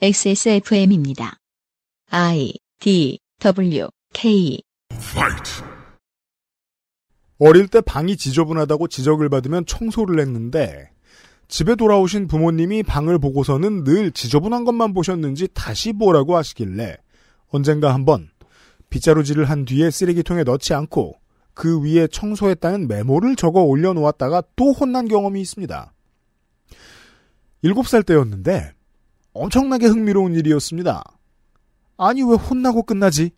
XSFM입니다. I D W K 어릴 때 방이 지저분하다고 지적을 받으면 청소를 했는데 집에 돌아오신 부모님이 방을 보고서는 늘 지저분한 것만 보셨는지 다시 보라고 하시길래 언젠가 한번 빗자루질을 한 뒤에 쓰레기통에 넣지 않고 그 위에 청소했다는 메모를 적어 올려놓았다가 또 혼난 경험이 있습니다. 7살 때였는데 엄청나게 흥미로운 일이었습니다. 아니 왜 혼나고 끝나지?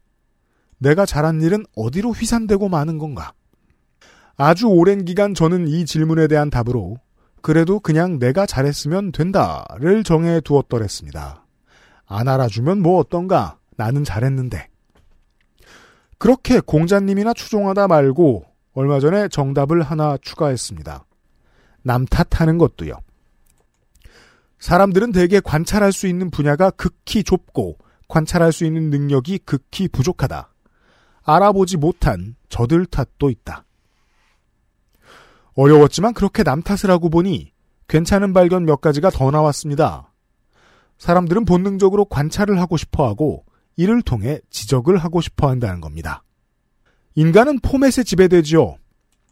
내가 잘한 일은 어디로 휘산되고 마는 건가? 아주 오랜 기간 저는 이 질문에 대한 답으로 그래도 그냥 내가 잘했으면 된다를 정해 두었더랬습니다. 안 알아주면 뭐 어떤가? 나는 잘했는데. 그렇게 공자님이나 추종하다 말고 얼마 전에 정답을 하나 추가했습니다. 남 탓하는 것도요. 사람들은 대개 관찰할 수 있는 분야가 극히 좁고 관찰할 수 있는 능력이 극히 부족하다. 알아보지 못한 저들 탓도 있다. 어려웠지만 그렇게 남 탓을 하고 보니 괜찮은 발견 몇 가지가 더 나왔습니다. 사람들은 본능적으로 관찰을 하고 싶어 하고 이를 통해 지적을 하고 싶어 한다는 겁니다. 인간은 포맷에 지배되지요.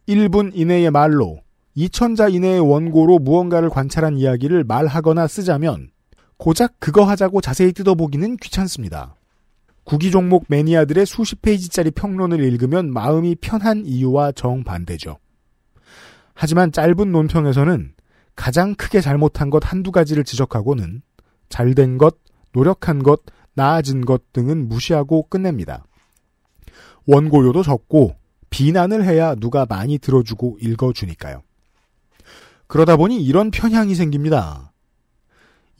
1분 이내의 말로 2천자 이내의 원고로 무언가를 관찰한 이야기를 말하거나 쓰자면 고작 그거 하자고 자세히 뜯어보기는 귀찮습니다. 구기 종목 매니아들의 수십 페이지짜리 평론을 읽으면 마음이 편한 이유와 정반대죠. 하지만 짧은 논평에서는 가장 크게 잘못한 것 한두 가지를 지적하고는 잘된 것, 노력한 것, 나아진 것 등은 무시하고 끝냅니다. 원고료도 적고 비난을 해야 누가 많이 들어주고 읽어주니까요. 그러다 보니 이런 편향이 생깁니다.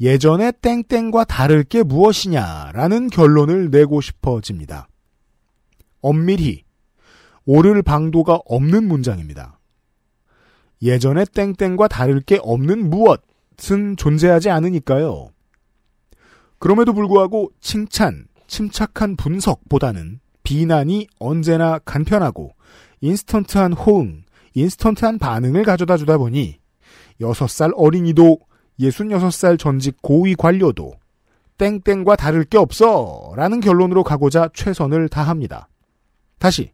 예전의 땡땡과 다를 게 무엇이냐라는 결론을 내고 싶어집니다. 엄밀히 오를 방도가 없는 문장입니다. 예전의 땡땡과 다를 게 없는 무엇은 존재하지 않으니까요. 그럼에도 불구하고 칭찬, 침착한 분석보다는 비난이 언제나 간편하고 인스턴트한 호응, 인스턴트한 반응을 가져다 주다 보니 6살 어린이도 66살 전직 고위 관료도 땡땡과 다를 게 없어 라는 결론으로 가고자 최선을 다합니다. 다시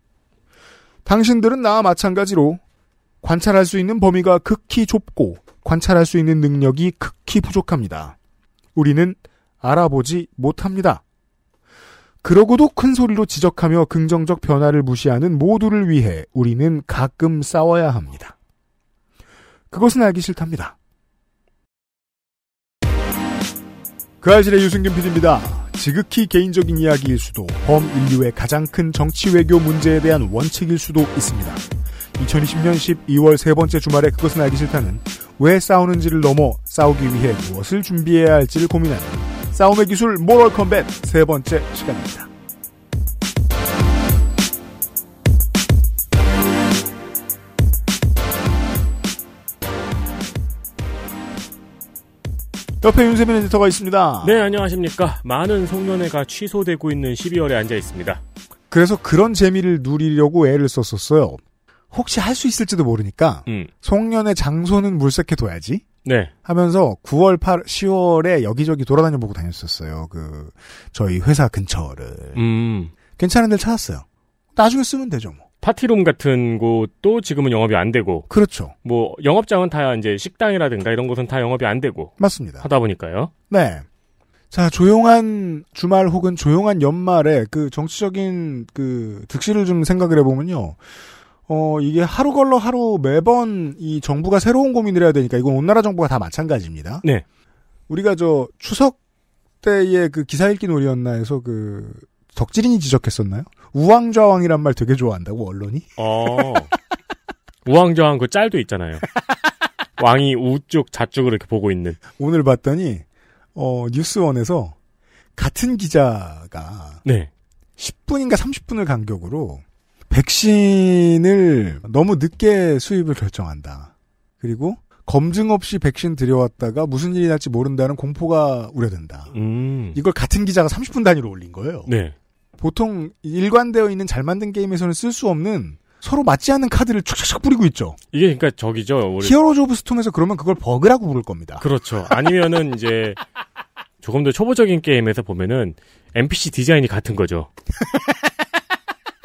당신들은 나와 마찬가지로 관찰할 수 있는 범위가 극히 좁고 관찰할 수 있는 능력이 극히 부족합니다. 우리는 알아보지 못합니다. 그러고도 큰 소리로 지적하며 긍정적 변화를 무시하는 모두를 위해 우리는 가끔 싸워야 합니다. 그것은 알기 싫답니다. 그 알실의 유승균 PD입니다. 지극히 개인적인 이야기일 수도 범인류의 가장 큰 정치 외교 문제에 대한 원칙일 수도 있습니다. 2020년 12월 세 번째 주말에 그것은 알기 싫다는 왜 싸우는지를 넘어 싸우기 위해 무엇을 준비해야 할지를 고민하는 싸움의 기술 모럴 컴뱃 세 번째 시간입니다. 옆에 윤세민 에디터가 있습니다. 네, 안녕하십니까. 많은 송년회가 취소되고 있는 12월에 앉아 있습니다. 그래서 그런 재미를 누리려고 애를 썼었어요. 혹시 할 수 있을지도 모르니까 음. 송년회 장소는 물색해 둬야지 네. 하면서 9월, 8, 10월에 여기저기 돌아다녀 보고 다녔었어요. 그 저희 회사 근처를 음. 괜찮은 데를 찾았어요. 나중에 쓰면 되죠, 뭐. 파티룸 같은 곳도 지금은 영업이 안 되고, 그렇죠. 뭐, 영업장은 다 이제 식당이라든가 이런 곳은 다 영업이 안 되고, 맞습니다. 하다 보니까요. 네. 자, 조용한 주말 혹은 조용한 연말에 그 정치적인 그 득실을 좀 생각을 해보면요. 어, 이게 하루 걸러 하루 매번 이 정부가 새로운 고민을 해야 되니까 이건 온 나라 정부가 다 마찬가지입니다. 네. 우리가 저 추석 때의 그 기사 읽기 놀이였나 해서 그 덕질인이 지적했었나요? 우왕좌왕이란 말 되게 좋아한다고 언론이? 어. 우왕좌왕 그 짤도 있잖아요. 왕이 우쪽 좌쪽으로 이렇게 보고 있는. 오늘 봤더니 어 뉴스원에서 같은 기자가 네. 10분인가 30분을 간격으로 백신을 너무 늦게 수입을 결정한다. 그리고 검증 없이 백신 들여왔다가 무슨 일이 날지 모른다는 공포가 우려된다. 음. 이걸 같은 기자가 30분 단위로 올린 거예요. 네. 보통 일관되어 있는 잘 만든 게임에서는 쓸 수 없는 서로 맞지 않는 카드를 촥촥촥 뿌리고 있죠. 이게 그러니까 저기죠. 우리 히어로즈 오브 스톰에서 그러면 그걸 버그라고 부를 겁니다. 그렇죠. 아니면은 이제 조금 더 초보적인 게임에서 보면은 NPC 디자인이 같은 거죠.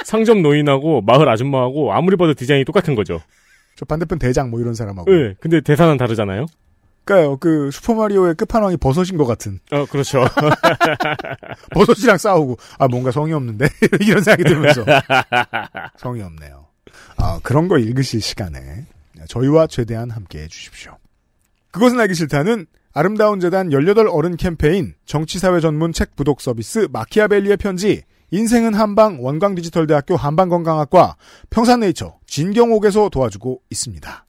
상점 노인하고 마을 아줌마하고 아무리 봐도 디자인이 똑같은 거죠. 저 반대편 대장 뭐 이런 사람하고. 네, 근데 대사는 다르잖아요. 그러니까요. 그 슈퍼마리오의 끝판왕이 버섯인 것 같은. 어, 그렇죠. 버섯이랑 싸우고 아 뭔가 성의 없는데 이런 생각이 들면서 성의 없네요. 아 그런 거 읽으실 시간에 저희와 최대한 함께해 주십시오. 그것은 알기 싫다는 아름다운 재단 18 어른 캠페인 정치사회 전문 책 부독 서비스 마키아벨리의 편지 인생은 한방 원광디지털대학교 한방건강학과 평산네이처 진경옥에서 도와주고 있습니다.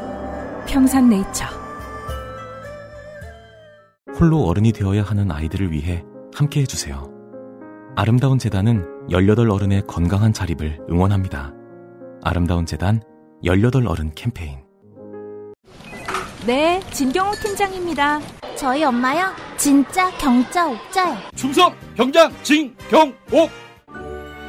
평산네이처 홀로 어른이 되어야 하는 아이들을 위해 함께 해주세요. 아름다운 재단은 18 어른의 건강한 자립을 응원합니다. 아름다운 재단 18 어른 캠페인. 네, 진경호 팀장입니다. 저희 엄마요? 진짜 경자 옥자요. 충성 병장 진경옥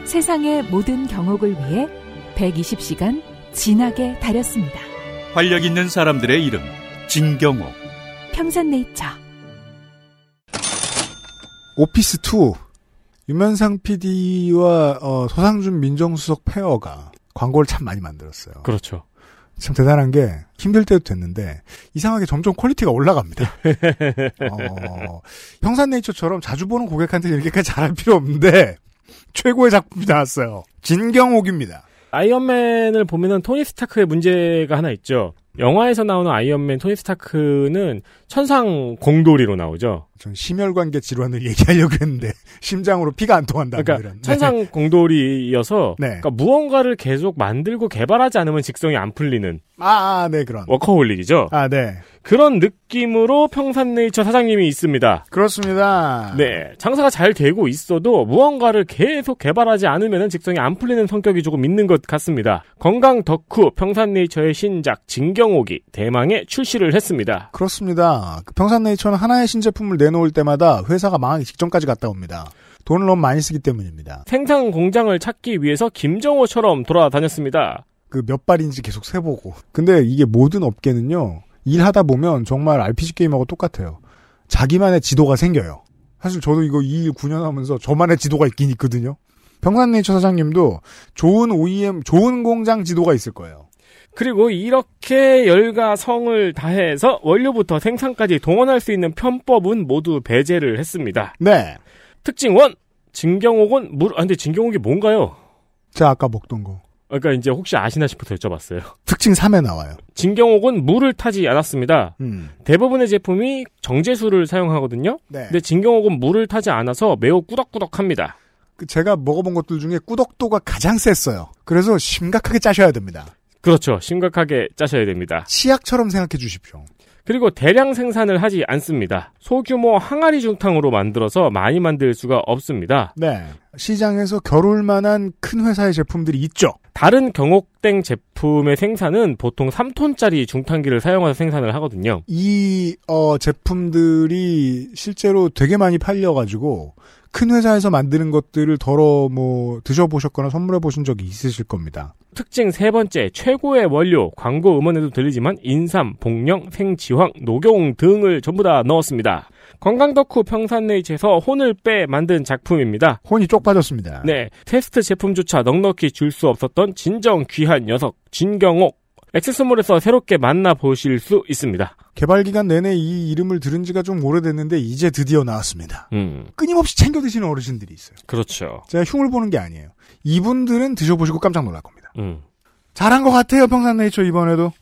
세상의 모든 경옥을 위해 120시간 진하게 다렸습니다. 활력 있는 사람들의 이름 진경옥 평산네이처 오피스 2 유면상 PD와 어, 서상준 민정수석 페어가 광고를 참 많이 만들었어요. 그렇죠. 참 대단한 게 힘들 때도 됐는데 이상하게 점점 퀄리티가 올라갑니다. 어, 평산네이처처럼 자주 보는 고객한테 이렇게까지 잘할 필요 없는데 최고의 작품이 나왔어요. 진경옥입니다. 아이언맨을 보면은 토니 스타크의 문제가 하나 있죠. 영화에서 나오는 아이언맨 토니 스타크는 천상 공돌이로 나오죠. 전 심혈관계 질환을 얘기하려고 했는데 심장으로 피가 안 통한다. 뭐 그러니까 이런. 천상 공돌이여서 네. 그러니까 무언가를 계속 만들고 개발하지 않으면 직성이 안 풀리는 아, 아, 네 그런. 워커홀릭이죠. 아, 네. 그런 느낌으로 평산네이처 사장님이 있습니다. 그렇습니다. 네, 장사가 잘 되고 있어도 무언가를 계속 개발하지 않으면 직성이 안 풀리는 성격이 조금 있는 것 같습니다. 건강 덕후 평산네이처의 신작 진 경옥이 대망의 출시를 했습니다. 그렇습니다. 그 평산네이처는 하나의 신제품을 내놓을 때마다 회사가 망하기 직전까지 갔다 옵니다. 돈을 너무 많이 쓰기 때문입니다. 생산 공장을 찾기 위해서 김정호처럼 돌아다녔습니다. 그 몇 발인지 계속 세보고. 근데 이게 모든 업계는요, 일하다 보면 정말 RPG 게임하고 똑같아요. 자기만의 지도가 생겨요. 사실 저도 이거 2일 9년 하면서 저만의 지도가 있긴 있거든요. 평산네이처 사장님도 좋은 OEM, 좋은 공장 지도가 있을 거예요. 그리고 이렇게 열과 성을 다해서 원료부터 생산까지 동원할 수 있는 편법은 모두 배제를 했습니다. 네. 특징 1. 진경옥은 물, 아, 근데 진경옥이 뭔가요? 제가 아까 먹던 거. 그러니까 이제 혹시 아시나 싶어서 여쭤봤어요. 특징 3에 나와요. 진경옥은 물을 타지 않았습니다. 음. 대부분의 제품이 정제수를 사용하거든요. 네. 근데 진경옥은 물을 타지 않아서 매우 꾸덕꾸덕합니다. 그 제가 먹어본 것들 중에 꾸덕도가 가장 셌어요. 그래서 심각하게 짜셔야 됩니다. 그렇죠. 심각하게 짜셔야 됩니다. 치약처럼 생각해 주십시오. 그리고 대량 생산을 하지 않습니다. 소규모 항아리 중탕으로 만들어서 많이 만들 수가 없습니다. 네. 시장에서 겨룰 만한 큰 회사의 제품들이 있죠. 다른 경옥땡 제품의 생산은 보통 3톤짜리 중탕기를 사용해서 생산을 하거든요. 이 어, 제품들이 실제로 되게 많이 팔려가지고 큰 회사에서 만드는 것들을 덜어 뭐 드셔보셨거나 선물해 보신 적이 있으실 겁니다. 특징 세 번째, 최고의 원료, 광고 음원에도 들리지만 인삼, 복령, 생지황, 녹용 등을 전부 다 넣었습니다. 건강 덕후 평산네이처에서 혼을 빼 만든 작품입니다. 혼이 쪽 빠졌습니다. 네, 테스트 제품조차 넉넉히 줄 수 없었던 진정 귀한 녀석, 진경옥. 액세스몰에서 새롭게 만나보실 수 있습니다. 개발 기간 내내 이 이름을 들은 지가 좀 오래됐는데 이제 드디어 나왔습니다. 음, 끊임없이 챙겨 드시는 어르신들이 있어요. 그렇죠. 제가 흉을 보는 게 아니에요. 이분들은 드셔보시고 깜짝 놀랄 겁니다. 음. 잘한 것 같아요, 평산네이처 이번에도.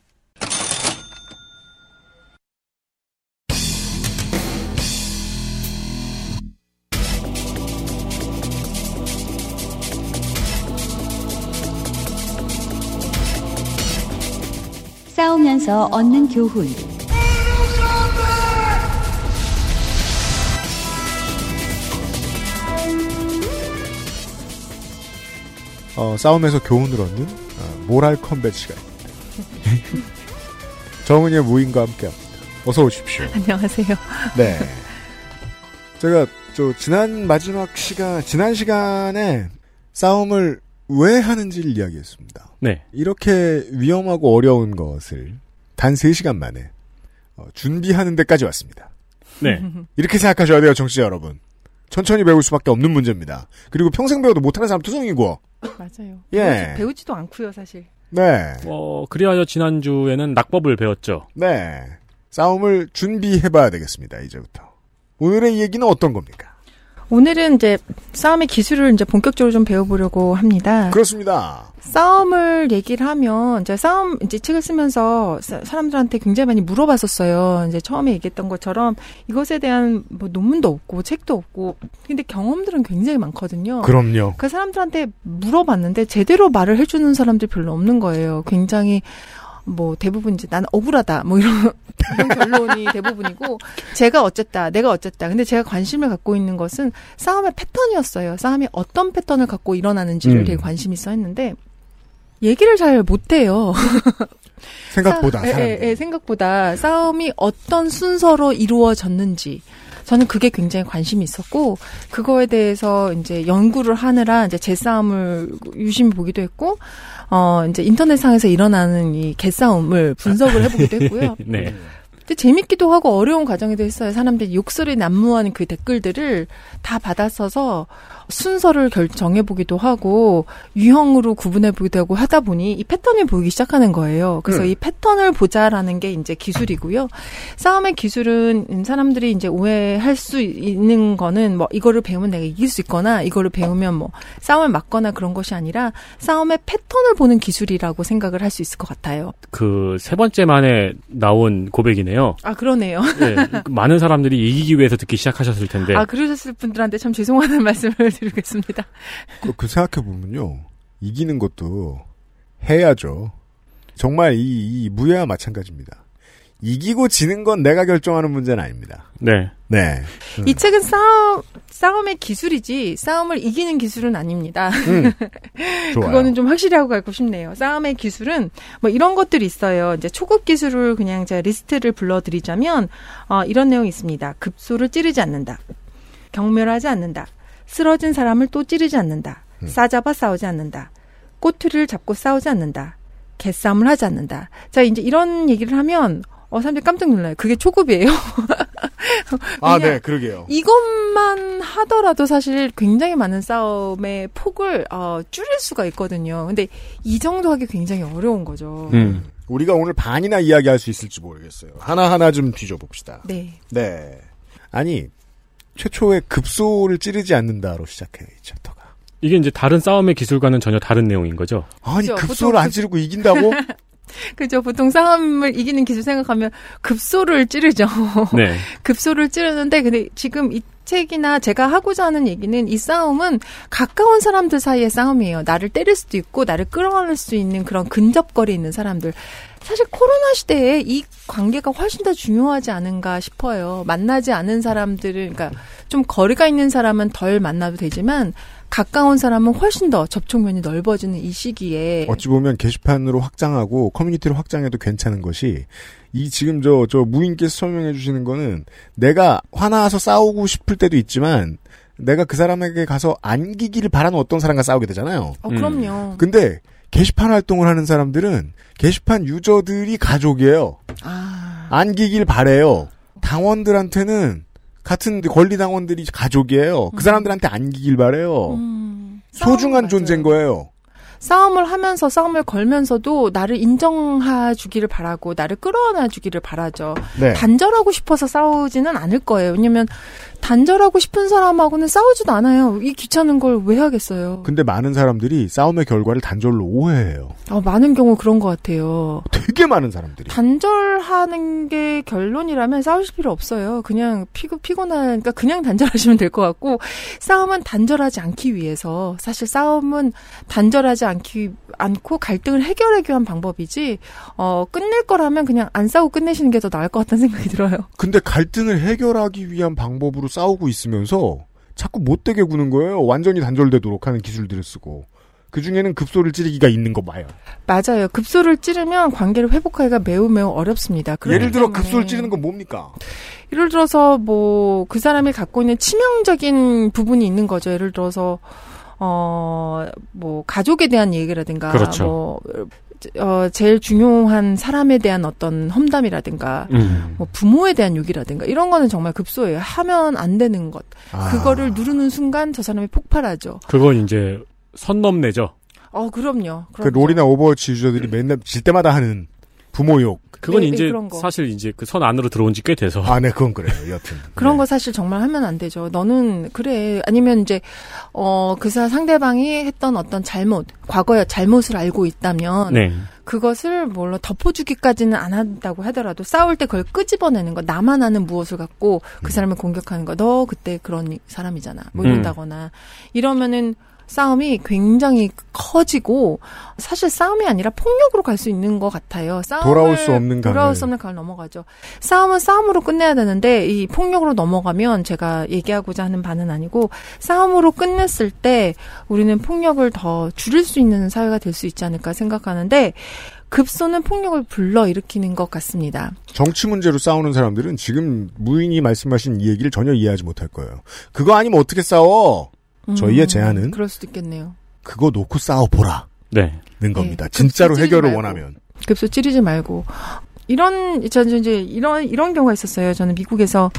살면서 얻는 교훈. 어, 싸움에서 교훈을 얻는 어, 모랄 컴뱃 시간입니다. 정은이의 무인과 함께합니다. 어서 오십시오. 안녕하세요. 네. 제가 저 지난 마지막 시간 지난 시간에 싸움을 왜 하는지를 이야기했습니다. 네. 이렇게 위험하고 어려운 것을 단 3시간 만에 어, 준비하는 데까지 왔습니다. 네. 이렇게 생각하셔야 돼요, 정치자 여러분. 천천히 배울 수밖에 없는 문제입니다. 그리고 평생 배워도 못하는 사람 투성이고. 맞아요. 예. 배우지, 배우지도 않고요, 사실. 네. 어, 그리하여 지난주에는 낙법을 배웠죠. 네. 싸움을 준비해봐야 되겠습니다, 이제부터. 오늘의 얘기는 어떤 겁니까? 오늘은 이제 싸움의 기술을 이제 본격적으로 좀 배워보려고 합니다. 그렇습니다. 싸움을 얘기를 하면 이제 싸움 이제 책을 쓰면서 사, 사람들한테 굉장히 많이 물어봤었어요. 이제 처음에 얘기했던 것처럼 이것에 대한 뭐 논문도 없고 책도 없고 근데 경험들은 굉장히 많거든요. 그럼요. 그 사람들한테 물어봤는데 제대로 말을 해주는 사람들이 별로 없는 거예요. 굉장히 뭐 대부분 이제 나는 억울하다 뭐 이런, 이런 결론이 대부분이고 제가 어쨌다 내가 어쨌다 근데 제가 관심을 갖고 있는 것은 싸움의 패턴이었어요 싸움이 어떤 패턴을 갖고 일어나는지를 음. 되게 관심이 있어 했는데 얘기를 잘 못해요 생각보다. 싸-. 예, 예, 생각보다 싸움이 어떤 순서로 이루어졌는지 저는 그게 굉장히 관심이 있었고 그거에 대해서 이제 연구를 하느라 이제 제 싸움을 유심히 보기도 했고 어 이제 인터넷상에서 일어나는 이 개싸움을 분석을 해보기도 했고요. 네. 근데 재밌기도 하고 어려운 과정이도 했어요. 사람들이 욕설이 난무하는 그 댓글들을 다 받았어서 순서를 결정해 보기도 하고 유형으로 구분해 보기도 하고 하다 보니 이 패턴이 보이기 시작하는 거예요. 그래서 음. 이 패턴을 보자라는 게 이제 기술이고요. 싸움의 기술은 사람들이 이제 오해할 수 있는 거는 뭐 이거를 배우면 내가 이길 수 있거나 이거를 배우면 뭐 싸움을 막거나 그런 것이 아니라 싸움의 패턴을 보는 기술이라고 생각을 할 수 있을 것 같아요. 그 세 번째 만에 나온 고백이네요. 아 그러네요. 네. 많은 사람들이 이기기 위해서 듣기 시작하셨을 텐데. 아 그러셨을 분들한테 참 죄송하다는 말씀을 드리겠습니다. 그, 그 생각해보면요. 이기는 것도 해야죠. 정말 이, 이 무예와 마찬가지입니다. 이기고 지는 건 내가 결정하는 문제는 아닙니다. 네. 네. 음. 이 책은 싸움 싸움의 기술이지 싸움을 이기는 기술은 아닙니다. 음. 좋아요. 그거는 좀 확실히 하고 가고 싶네요. 싸움의 기술은 뭐 이런 것들이 있어요. 이제 초급 기술을 그냥 제가 리스트를 불러드리자면 어, 이런 내용이 있습니다. 급소를 찌르지 않는다. 경멸하지 않는다. 쓰러진 사람을 또 찌르지 않는다. 음. 싸잡아 싸우지 않는다. 꼬투리를 잡고 싸우지 않는다. 개싸움을 하지 않는다. 자 이제 이런 얘기를 하면 어 사람들이 깜짝 놀라요. 그게 초급이에요. 아, 네, 그러게요. 이것만 하더라도 사실 굉장히 많은 싸움의 폭을 어, 줄일 수가 있거든요. 근데 이 정도 하기 굉장히 어려운 거죠. 음. 우리가 오늘 반이나 이야기할 수 있을지 모르겠어요. 하나하나 좀 뒤져봅시다. 네. 네. 아니, 최초의 급소를 찌르지 않는다로 시작해요, 이 챕터가. 이게 이제 다른 싸움의 기술과는 전혀 다른 내용인 거죠. 아니, 그죠, 급소를 안 급- 찌르고 이긴다고? 그죠. 보통 싸움을 이기는 기술 생각하면 급소를 찌르죠. 네. 급소를 찌르는데 근데 지금 이 책이나 제가 하고자 하는 얘기는 이 싸움은 가까운 사람들 사이의 싸움이에요. 나를 때릴 수도 있고 나를 끌어안을 수 있는 그런 근접거리에 있는 사람들. 사실 코로나 시대에 이 관계가 훨씬 더 중요하지 않은가 싶어요. 만나지 않은 사람들을 그러니까 좀 거리가 있는 사람은 덜 만나도 되지만 가까운 사람은 훨씬 더 접촉면이 넓어지는 이 시기에 어찌 보면 게시판으로 확장하고 커뮤니티로 확장해도 괜찮은 것이 이 지금 저, 저 무인께서 설명해 주시는 거는 내가 화나서 싸우고 싶을 때도 있지만 내가 그 사람에게 가서 안기기를 바라는 어떤 사람과 싸우게 되잖아요. 어 그럼요. 근데 게시판 활동을 하는 사람들은 게시판 유저들이 가족이에요. 아. 안기길 바래요. 당원들한테는 같은 권리 당원들이 가족이에요. 그 사람들한테 안기길 바래요. 음, 소중한 존재인. 거예요. 싸움을 하면서 싸움을 걸면서도 나를 인정해 주기를 바라고 나를 끌어안아 주기를 바라죠. 네. 단절하고 싶어서 싸우지는 않을 거예요. 왜냐면 단절하고 싶은 사람하고는 싸우지도 않아요. 이 귀찮은 걸 왜 하겠어요. 근데 많은 사람들이 싸움의 결과를 단절로 오해해요. 어, 많은 경우 그런 것 같아요. 되게 많은 사람들이. 단절하는 게 결론이라면 싸우실 필요 없어요. 그냥 피고 피곤하니까 그냥 단절하시면 될 것 같고 싸움은 단절하지 않기 위해서 사실 싸움은 단절하지 않기 않고 갈등을 해결하기 위한 방법이지 어 끝낼 거라면 그냥 안 싸우고 끝내시는 게 더 나을 것 같다는 생각이 들어요. 근데 갈등을 해결하기 위한 방법으로 싸우고 있으면서 자꾸 못되게 구는 거예요. 완전히 단절되도록 하는 기술들을 쓰고. 그 중에는 급소를 찌르기가 있는 거 봐요. 맞아요. 급소를 찌르면 관계를 회복하기가 매우 매우 어렵습니다. 예를 들어 급소를 찌르는 건 뭡니까? 예를 들어서 뭐 그 사람이 갖고 있는 치명적인 부분이 있는 거죠. 예를 들어서 어 뭐 가족에 대한 얘기라든가 그렇죠. 뭐 어, 제일 중요한 사람에 대한 어떤 험담이라든가 음. 뭐 부모에 대한 욕이라든가 이런 거는 정말 급소예요. 하면 안 되는 것. 아. 그거를 누르는 순간 저 사람이 폭발하죠. 그건 이제 선 넘네죠. 어, 그럼요. 그 그럼요. 롤이나 오버워치 유저들이 맨날 질 때마다 하는 부모 욕. 그건 네, 이제. 사실 이제 그 선 안으로 들어온 지 꽤 돼서. 아, 네, 그건 그래요. 여튼. 그런 네. 거 사실 정말 하면 안 되죠. 너는 그래 아니면 이제 어그 상대방이 했던 어떤 잘못, 과거의 잘못을 알고 있다면 네. 그것을 뭘로 덮어주기까지는 안 한다고 하더라도 싸울 때 그걸 끄집어내는 거 나만 아는 무엇을 갖고 음. 그 사람을 공격하는 거 너 그때 그런 사람이잖아 뭐 음. 이런다거나 이러면은 싸움이 굉장히 커지고 사실 싸움이 아니라 폭력으로 갈 수 있는 것 같아요. 싸움을 돌아올 수 없는 강을. 돌아올 수 없는 강을 넘어가죠. 싸움은 싸움으로 끝내야 되는데 이 폭력으로 넘어가면 제가 얘기하고자 하는 바는 아니고 싸움으로 끝냈을 때 우리는 폭력을 더 줄일 수 있는 사회가 될 수 있지 않을까 생각하는데 급소는 폭력을 불러 일으키는 것 같습니다. 정치 문제로 싸우는 사람들은 지금 무인이 말씀하신 이 얘기를 전혀 이해하지 못할 거예요. 그거 아니면 어떻게 싸워? 저희의 제안은 음, 그럴 수도 있겠네요. 그거 놓고 싸워보라. 네. 는 겁니다. 진짜로 그 해결을 말고. 원하면. 급소 찌르지 말고 이런 저는 이제 이런 이런 경우가 있었어요. 저는 미국에서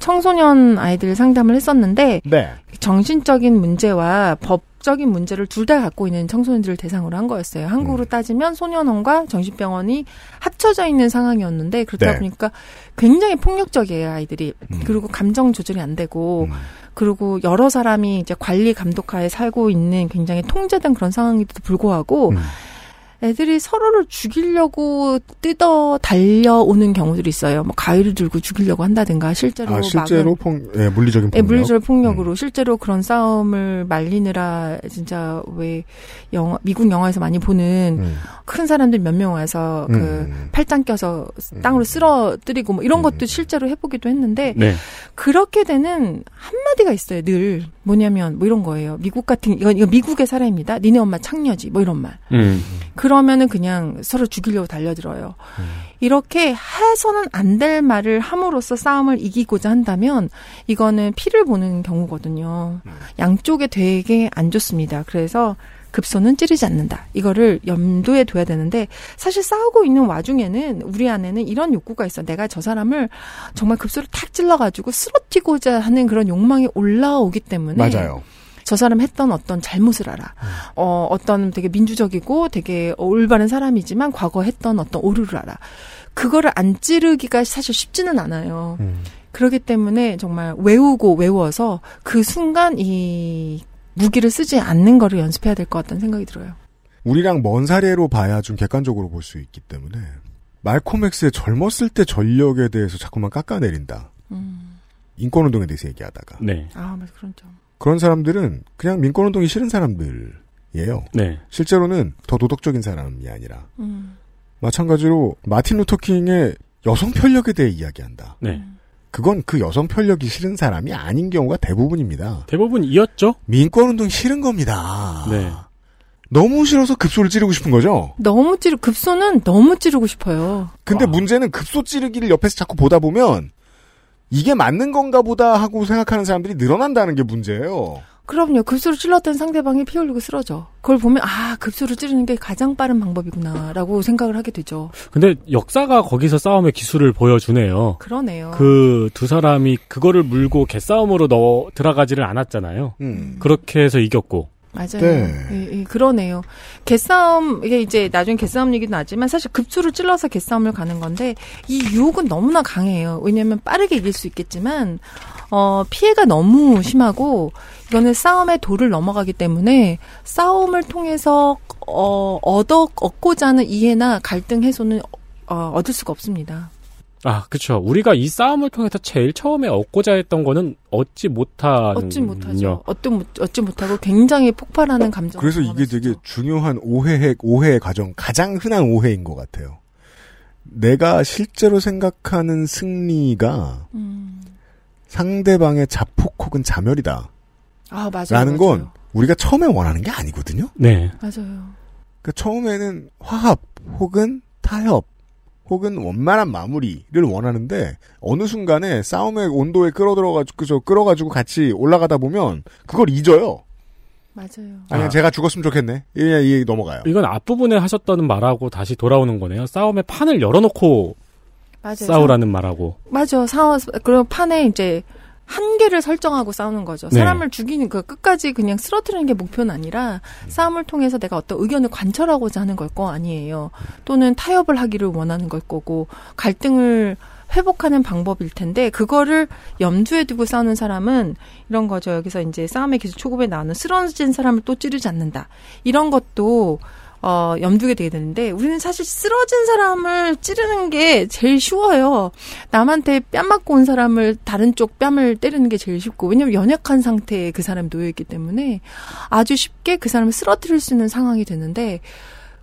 청소년 아이들 상담을 했었는데 네. 정신적인 문제와 법 적인 문제를 둘 다 갖고 있는 청소년들을 대상으로 한 거였어요. 한국으로 음. 따지면 소년원과 정신병원이 합쳐져 있는 상황이었는데 그러다 네. 보니까 굉장히 폭력적이에요 아이들이. 음. 그리고 감정 조절이 안 되고 음. 그리고 여러 사람이 이제 관리 감독하에 살고 있는 굉장히 통제된 그런 상황에도 불구하고 음. 애들이 서로를 죽이려고 뜯어 달려오는 경우들이 있어요. 뭐 가위를 들고 죽이려고 한다든가 실제로 아, 실제로 폭, 예, 물리적인 예, 폭력. 물리적 폭력으로 실제로 그런 싸움을 말리느라 진짜 왜 영화 미국 영화에서 많이 보는 음. 큰 사람들 몇 명 와서 그 음. 팔짱 껴서 땅으로 쓰러뜨리고 뭐 이런 것도 실제로 해 보기도 했는데 네. 그렇게 되는 한마디가 있어요. 늘 뭐냐면 뭐 이런 거예요. 미국 같은 이건 이거 미국의 사례입니다. 니네 엄마 창녀지 뭐 이런 말. 음. 그러면은 그냥 서로 죽이려고 달려들어요. 이렇게 해서는 안 될 말을 함으로써 싸움을 이기고자 한다면 이거는 피를 보는 경우거든요. 양쪽에 되게 안 좋습니다. 그래서 급소는 찌르지 않는다. 이거를 염두에 둬야 되는데 사실 싸우고 있는 와중에는 우리 안에는 이런 욕구가 있어. 내가 저 사람을 정말 급소를 탁 찔러가지고 쓰러뜨리고자 하는 그런 욕망이 올라오기 때문에 맞아요. 저 사람 했던 어떤 잘못을 알아. 어, 어떤 되게 민주적이고 되게 올바른 사람이지만 과거 했던 어떤 오류를 알아. 그거를 안 찌르기가 사실 쉽지는 않아요. 음. 그렇기 때문에 정말 외우고 외워서 그 순간 이 무기를 쓰지 않는 거를 연습해야 될 것 같다는 생각이 들어요. 우리랑 먼 사례로 봐야 좀 객관적으로 볼 수 있기 때문에 말콤 엑스의 젊었을 때 전력에 대해서 자꾸만 깎아내린다. 음. 인권운동에 대해서 얘기하다가 네. 아, 맞아. 그런 점. 그런 사람들은 그냥 민권운동이 싫은 사람들이에요. 네. 실제로는 더 도덕적인 사람이 아니라 음. 마찬가지로 마틴 루터 킹의 여성 편력에 대해 이야기한다. 네. 그건 그 여성 편력이 싫은 사람이 아닌 경우가 대부분입니다. 대부분이었죠? 민권운동 싫은 겁니다. 네. 너무 싫어서 급소를 찌르고 싶은 거죠. 너무 찌르 급소는 너무 찌르고 싶어요. 근데 와. 문제는 급소 찌르기를 옆에서 자꾸 보다 보면 이게 맞는 건가 보다 하고 생각하는 사람들이 늘어난다는 게 문제예요. 그럼요. 급소를 찔렀던 상대방이 피 흘리고 쓰러져. 그걸 보면 아 급소를 찌르는 게 가장 빠른 방법이구나라고 생각을 하게 되죠. 근데 역사가 거기서 싸움의 기술을 보여주네요. 그러네요. 그 두 사람이 그거를 물고 개싸움으로 넣어 들어가지를 않았잖아요. 음. 그렇게 해서 이겼고. 맞아요. 네. 예, 예, 그러네요. 개싸움 이게 이제 나중에 개싸움 얘기도 나지만 사실 급수를 찔러서 개싸움을 가는 건데 이 유혹은 너무나 강해요. 왜냐하면 빠르게 이길 수 있겠지만 어 피해가 너무 심하고 이거는 싸움의 도를 넘어가기 때문에 싸움을 통해서 어 얻어 얻고자 하는 이해나 갈등 해소는 어, 얻을 수가 없습니다. 아, 그쵸. 우리가 이 싸움을 통해서 제일 처음에 얻고자 했던 거는 얻지 못하는. 얻지 못하죠. 얻지 못 얻지 못하고 굉장히 폭발하는 감정. 그래서 이게 되게 중요한 오해의 오해의 과정 가장 흔한 오해인 것 같아요. 내가 실제로 생각하는 승리가 음. 상대방의 자폭 혹은 자멸이다. 아 맞아요. 라는 맞아요. 건 우리가 처음에 원하는 게 아니거든요. 네. 맞아요. 그 처음에는 화합 혹은 타협 혹은 원만한 마무리를 원하는데 어느 순간에 싸움의 온도에 끌어들어가지고 그저 끌어가지고 같이 올라가다 보면 그걸 잊어요. 맞아요. 아니 아. 제가 죽었으면 좋겠네. 그냥 이 넘어가요. 이건 앞부분에 하셨던 말하고 다시 돌아오는 거네요. 싸움의 판을 열어놓고 맞아요. 싸우라는 말하고. 맞아. 상황 그리고 판에 이제 한계를 설정하고 싸우는 거죠. 네. 사람을 죽이는 그 끝까지 그냥 쓰러뜨리는 게 목표는 아니라 싸움을 통해서 내가 어떤 의견을 관철하고자 하는 걸 거 아니에요. 또는 타협을 하기를 원하는 걸 거고 갈등을 회복하는 방법일 텐데 그거를 염두에 두고 싸우는 사람은 이런 거죠. 여기서 이제 싸움의 기술 초급에 나오는 쓰러진 사람을 또 찌르지 않는다. 이런 것도 어, 염두에 되게 되는데, 우리는 사실 쓰러진 사람을 찌르는 게 제일 쉬워요. 남한테 뺨 맞고 온 사람을 다른 쪽 뺨을 때리는 게 제일 쉽고, 왜냐면 연약한 상태에 그 사람이 놓여 있기 때문에 아주 쉽게 그 사람을 쓰러뜨릴 수 있는 상황이 되는데,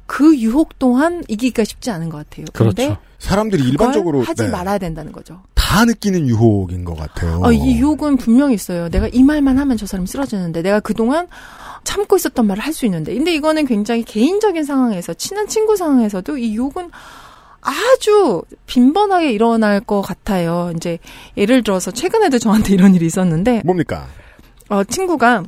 그 유혹 또한 이기기가 쉽지 않은 것 같아요. 근데 그렇죠. 사람들이 일반적으로 하지 네, 말아야 된다는 거죠. 다 느끼는 유혹인 것 같아요. 어, 이 유혹은 분명히 있어요. 내가 이 말만 하면 저 사람이 쓰러지는데 내가 그동안 참고 있었던 말을 할 수 있는데. 근데 이거는 굉장히 개인적인 상황에서 친한 친구 상황에서도 이 유혹은 아주 빈번하게 일어날 것 같아요. 이제 예를 들어서 최근에도 저한테 이런 일이 있었는데 뭡니까? 어 친구가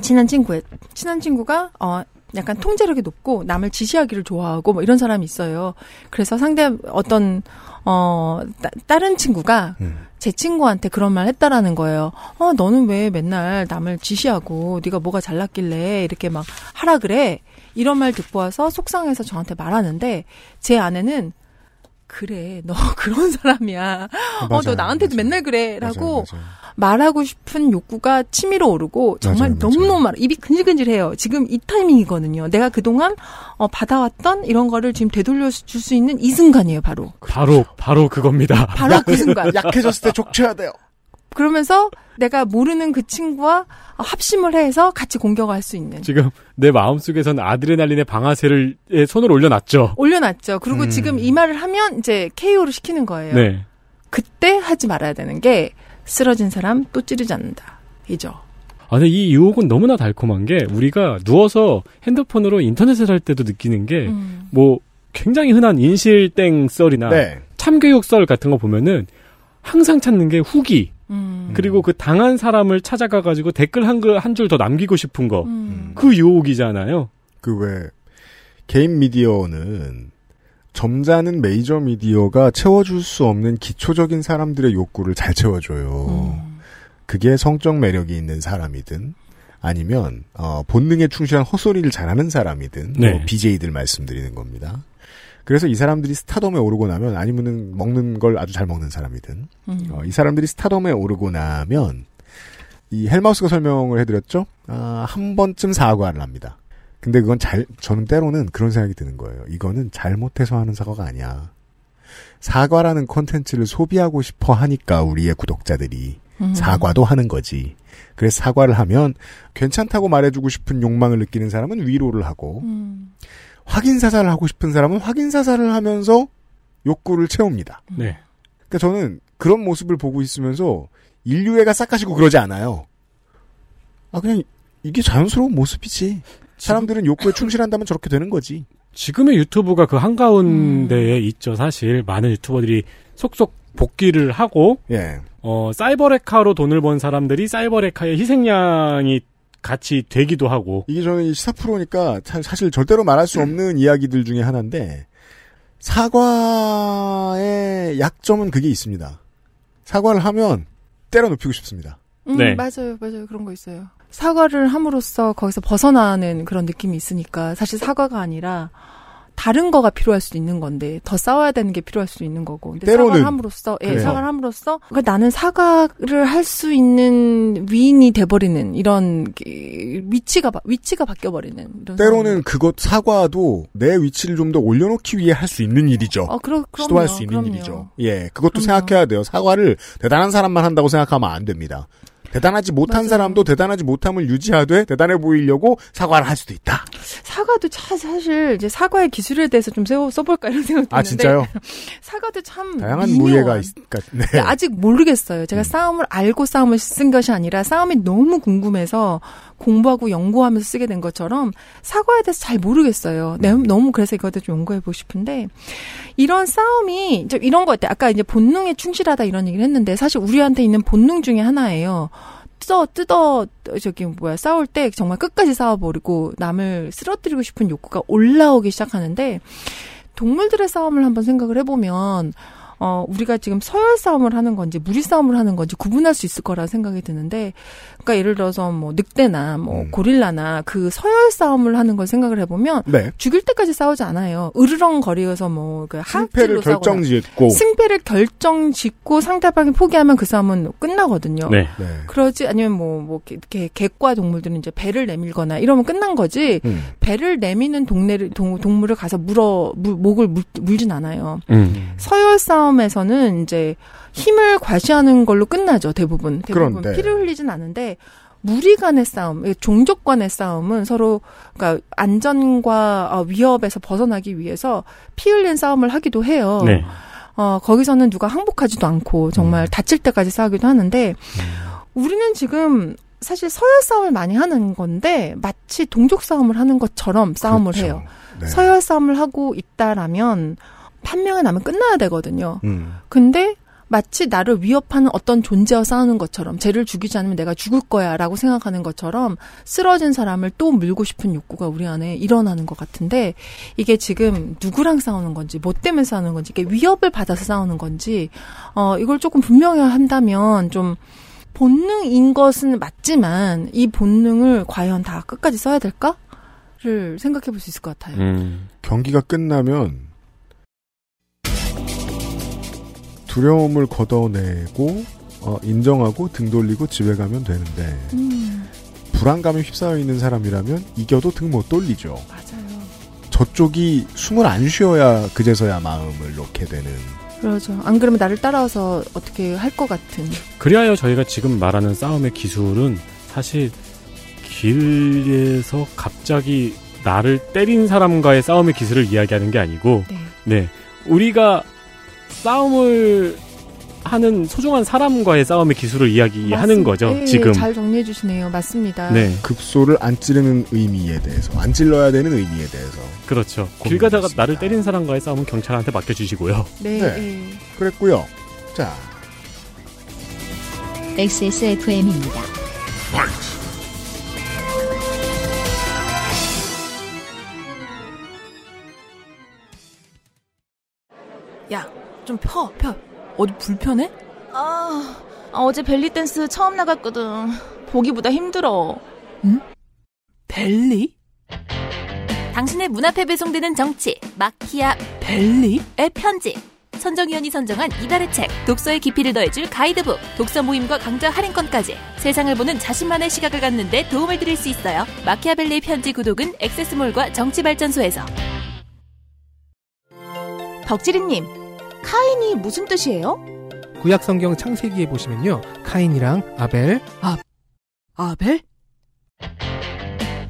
친한 친구의 친한 친구가 어 약간 통제력이 높고 남을 지시하기를 좋아하고 뭐 이런 사람이 있어요. 그래서 상대 어떤 어 따, 다른 친구가 음. 제 친구한테 그런 말 했다라는 거예요. 어 너는 왜 맨날 남을 지시하고 네가 뭐가 잘났길래 이렇게 막 하라 그래. 이런 말 듣고 와서 속상해서 저한테 말하는데 제 아내는 그래 너 그런 사람이야. 어 너 나한테도 맞아요. 맨날 그래라고 맞아요, 맞아요. 말하고 싶은 욕구가 치밀어 오르고 정말 맞아요, 맞아요. 너무너무 말 입이 근질근질해요. 지금 이 타이밍이거든요. 내가 그동안 어, 받아왔던 이런 거를 지금 되돌려 줄 수 있는 이 순간이에요, 바로. 바로, 바로 그겁니다. 바로 그 순간. 약해졌을 때 족쳐야 돼요. 그러면서 내가 모르는 그 친구와 합심을 해서 같이 공격을 할수 있는. 지금 내 마음속에서는 아드레날린의 방아쇠를 에 손을 올려놨죠. 올려놨죠. 그리고 음. 지금 이 말을 하면 이제 KO를 시키는 거예요. 네. 그때 하지 말아야 되는 게 쓰러진 사람 또 찌르지 않는다. 이죠. 아, 근데 이 유혹은 너무나 달콤한 게 우리가 누워서 핸드폰으로 인터넷을 할 때도 느끼는 게 음. 뭐 굉장히 흔한 인실땡 썰이나 네. 참교육 썰 같은 거 보면은 항상 찾는 게 후기 음. 그리고 그 당한 사람을 찾아가 가지고 댓글 한 글 한 줄 더 남기고 싶은 거. 음. 그 유혹이잖아요. 그 왜 개인 미디어는 점잖은 메이저 미디어가 채워줄 수 없는 기초적인 사람들의 욕구를 잘 채워줘요. 음. 그게 성적 매력이 있는 사람이든 아니면 어, 본능에 충실한 헛소리를 잘하는 사람이든 네. 뭐 BJ들 말씀드리는 겁니다. 그래서 이 사람들이 스타덤에 오르고 나면 아니면은 먹는 걸 아주 잘 먹는 사람이든 음. 어, 이 사람들이 스타덤에 오르고 나면 이 헬마우스가 설명을 해드렸죠. 아, 한 번쯤 사과를 합니다. 근데 그건 잘 저는 때로는 그런 생각이 드는 거예요. 이거는 잘못해서 하는 사과가 아니야. 사과라는 콘텐츠를 소비하고 싶어 하니까 우리의 구독자들이 음. 사과도 하는 거지. 그래서 사과를 하면 괜찮다고 말해주고 싶은 욕망을 느끼는 사람은 위로를 하고 음. 확인 사살을 하고 싶은 사람은 확인 사살을 하면서 욕구를 채웁니다. 네. 그러니까 저는 그런 모습을 보고 있으면서 인류애가 싹 가시고 그러지 않아요. 아 그냥 이게 자연스러운 모습이지. 사람들은 욕구에 충실한다면 저렇게 되는 거지. 지금의 유튜브가 그 한가운데에 음. 있죠. 사실 많은 유튜버들이 속속 복귀를 하고 예. 어 사이버레카로 돈을 번 사람들이 사이버레카의 희생양이 같이 되기도 하고 이게 저는 이 시사 프로니까 사- 사실 절대로 말할 수 없는 이야기들 중에 하나인데 사과의 약점은 그게 있습니다. 사과를 하면 때려 눕히고 싶습니다. 음, 네. 맞아요, 맞아요. 그런 거 있어요. 사과를 함으로써 거기서 벗어나는 그런 느낌이 있으니까 사실 사과가 아니라 다른 거가 필요할 수도 있는 건데 더 싸워야 되는 게 필요할 수도 있는 거고. 근데 때로는 사과를 함으로써, 예, 그래요. 사과를 함으로써 그러니까 나는 사과를 할 수 있는 위인이 돼버리는 이런 게 위치가 바- 위치가 바뀌어버리는 이런. 때로는 그것 사과도 내 위치를 좀 더 올려놓기 위해 할 수 있는 일이죠. 어, 그러, 그럼요, 시도할 수 있는 그럼요. 일이죠. 예, 그것도 그럼요. 생각해야 돼요. 사과를 대단한 사람만 한다고 생각하면 안 됩니다. 대단하지 못한 맞아요. 사람도 대단하지 못함을 유지하되 대단해 보이려고 사과를 할 수도 있다. 사과도 차, 사실 이제 사과의 기술에 대해서 좀 세워 써볼까 이런 생각도 아 드는데 진짜요? 사과도 참 다양한 미묘한. 무예가 있으니까. 네. 근데 아직 모르겠어요. 제가 싸움을 알고 싸움을 쓴 것이 아니라 싸움이 너무 궁금해서 공부하고 연구하면서 쓰게 된 것처럼 사과에 대해서 잘 모르겠어요. 네, 너무 그래서 이거에 좀 연구해보고 싶은데 이런 싸움이 이런 거 같아요. 아까 이제 본능에 충실하다 이런 얘기를 했는데 사실 우리한테 있는 본능 중에 하나예요. 뜯어 뜯어 저기 뭐야 싸울 때 정말 끝까지 싸워버리고 남을 쓰러뜨리고 싶은 욕구가 올라오기 시작하는데 동물들의 싸움을 한번 생각을 해보면 어, 우리가 지금 서열 싸움을 하는 건지 무리 싸움을 하는 건지 구분할 수 있을 거라 생각이 드는데, 그러니까 예를 들어서 뭐 늑대나 뭐 음. 고릴라나 그 서열 싸움을 하는 걸 생각을 해보면 네. 죽일 때까지 싸우지 않아요. 으르렁거리면서 뭐그 승패를 결정짓고. 승패를 결정짓고 상대방이 포기하면 그 싸움은 끝나거든요. 네. 네. 그러지 아니면 뭐뭐 이렇게 객과 동물들은 이제 배를 내밀거나 이러면 끝난 거지. 음. 배를 내미는 동네를 동, 동물을 가서 물어 물, 목을 물, 물진 않아요. 음. 서열 싸움 에서는 이제 힘을 과시하는 걸로 끝나죠 대부분 대부분 그런데. 피를 흘리진 않은데 무리 간의 싸움, 종족 간의 싸움은 서로 그러니까 안전과 어, 위협에서 벗어나기 위해서 피 흘린 싸움을 하기도 해요. 네. 어, 거기서는 누가 항복하지도 않고 정말 다칠 때까지 싸우기도 하는데 우리는 지금 사실 서열 싸움을 많이 하는 건데 마치 동족 싸움을 하는 것처럼 싸움을 그렇죠. 해요. 네. 서열 싸움을 하고 있다라면 한 명이 나면 끝나야 되거든요. 음. 근데 마치 나를 위협하는 어떤 존재와 싸우는 것처럼 쟤를 죽이지 않으면 내가 죽을 거야라고 생각하는 것처럼 쓰러진 사람을 또 물고 싶은 욕구가 우리 안에 일어나는 것 같은데 이게 지금 누구랑 싸우는 건지 뭐 때문에 싸우는 건지 이게 위협을 받아서 싸우는 건지 어 이걸 조금 분명히 한다면 좀 본능인 것은 맞지만 이 본능을 과연 다 끝까지 써야 될까를 생각해 볼 수 있을 것 같아요. 음. 경기가 끝나면 두려움을 걷어내고 어, 인정하고 등 돌리고 집에 가면 되는데 음, 불안감에 휩싸여 있는 사람이라면 이겨도 등 못 돌리죠. 맞아요. 저쪽이 숨을 안 쉬어야 그제서야 마음을 놓게 되는 그러죠. 안 그러면 나를 따라와서 어떻게 할 것 같은. 그리하여 저희가 지금 말하는 싸움의 기술은 사실 길에서 갑자기 나를 때린 사람과의 싸움의 기술을 이야기하는 게 아니고 네. 네 우리가 싸움을 하는 소중한 사람과의 싸움의 기술을 이야기하는 맞습니다. 거죠 예, 예, 지금 잘 정리해 주시네요. 맞습니다. 네 급소를 안 찌르는 의미에 대해서 안 찔러야 되는 의미에 대해서 그렇죠 길 가다가. 나를 때린 사람과의 싸움은 경찰한테 맡겨주시고요 네. 네. 예. 그랬고요. 자 XSFM입니다. 야, 좀 펴, 펴. 어디 불편해? 아, 어제 벨리댄스 처음 나갔거든. 보기보다 힘들어. 벨리? 당신의 문 앞에 배송되는 정치, 마키아 벨리? 의 편지. 선정위원이 선정한 이달의 책, 독서의 깊이를 더해줄 가이드북, 독서 모임과 강좌 할인권까지 세상을 보는 자신만의 시각을 갖는데 도움을 드릴 수 있어요. 마키아벨리의 편지 구독은 액세스몰과 정치발전소에서. 덕지리님, 카인이 무슨 뜻이에요? 구약 성경 창세기에 보시면요. 카인이랑 아벨, 아벨?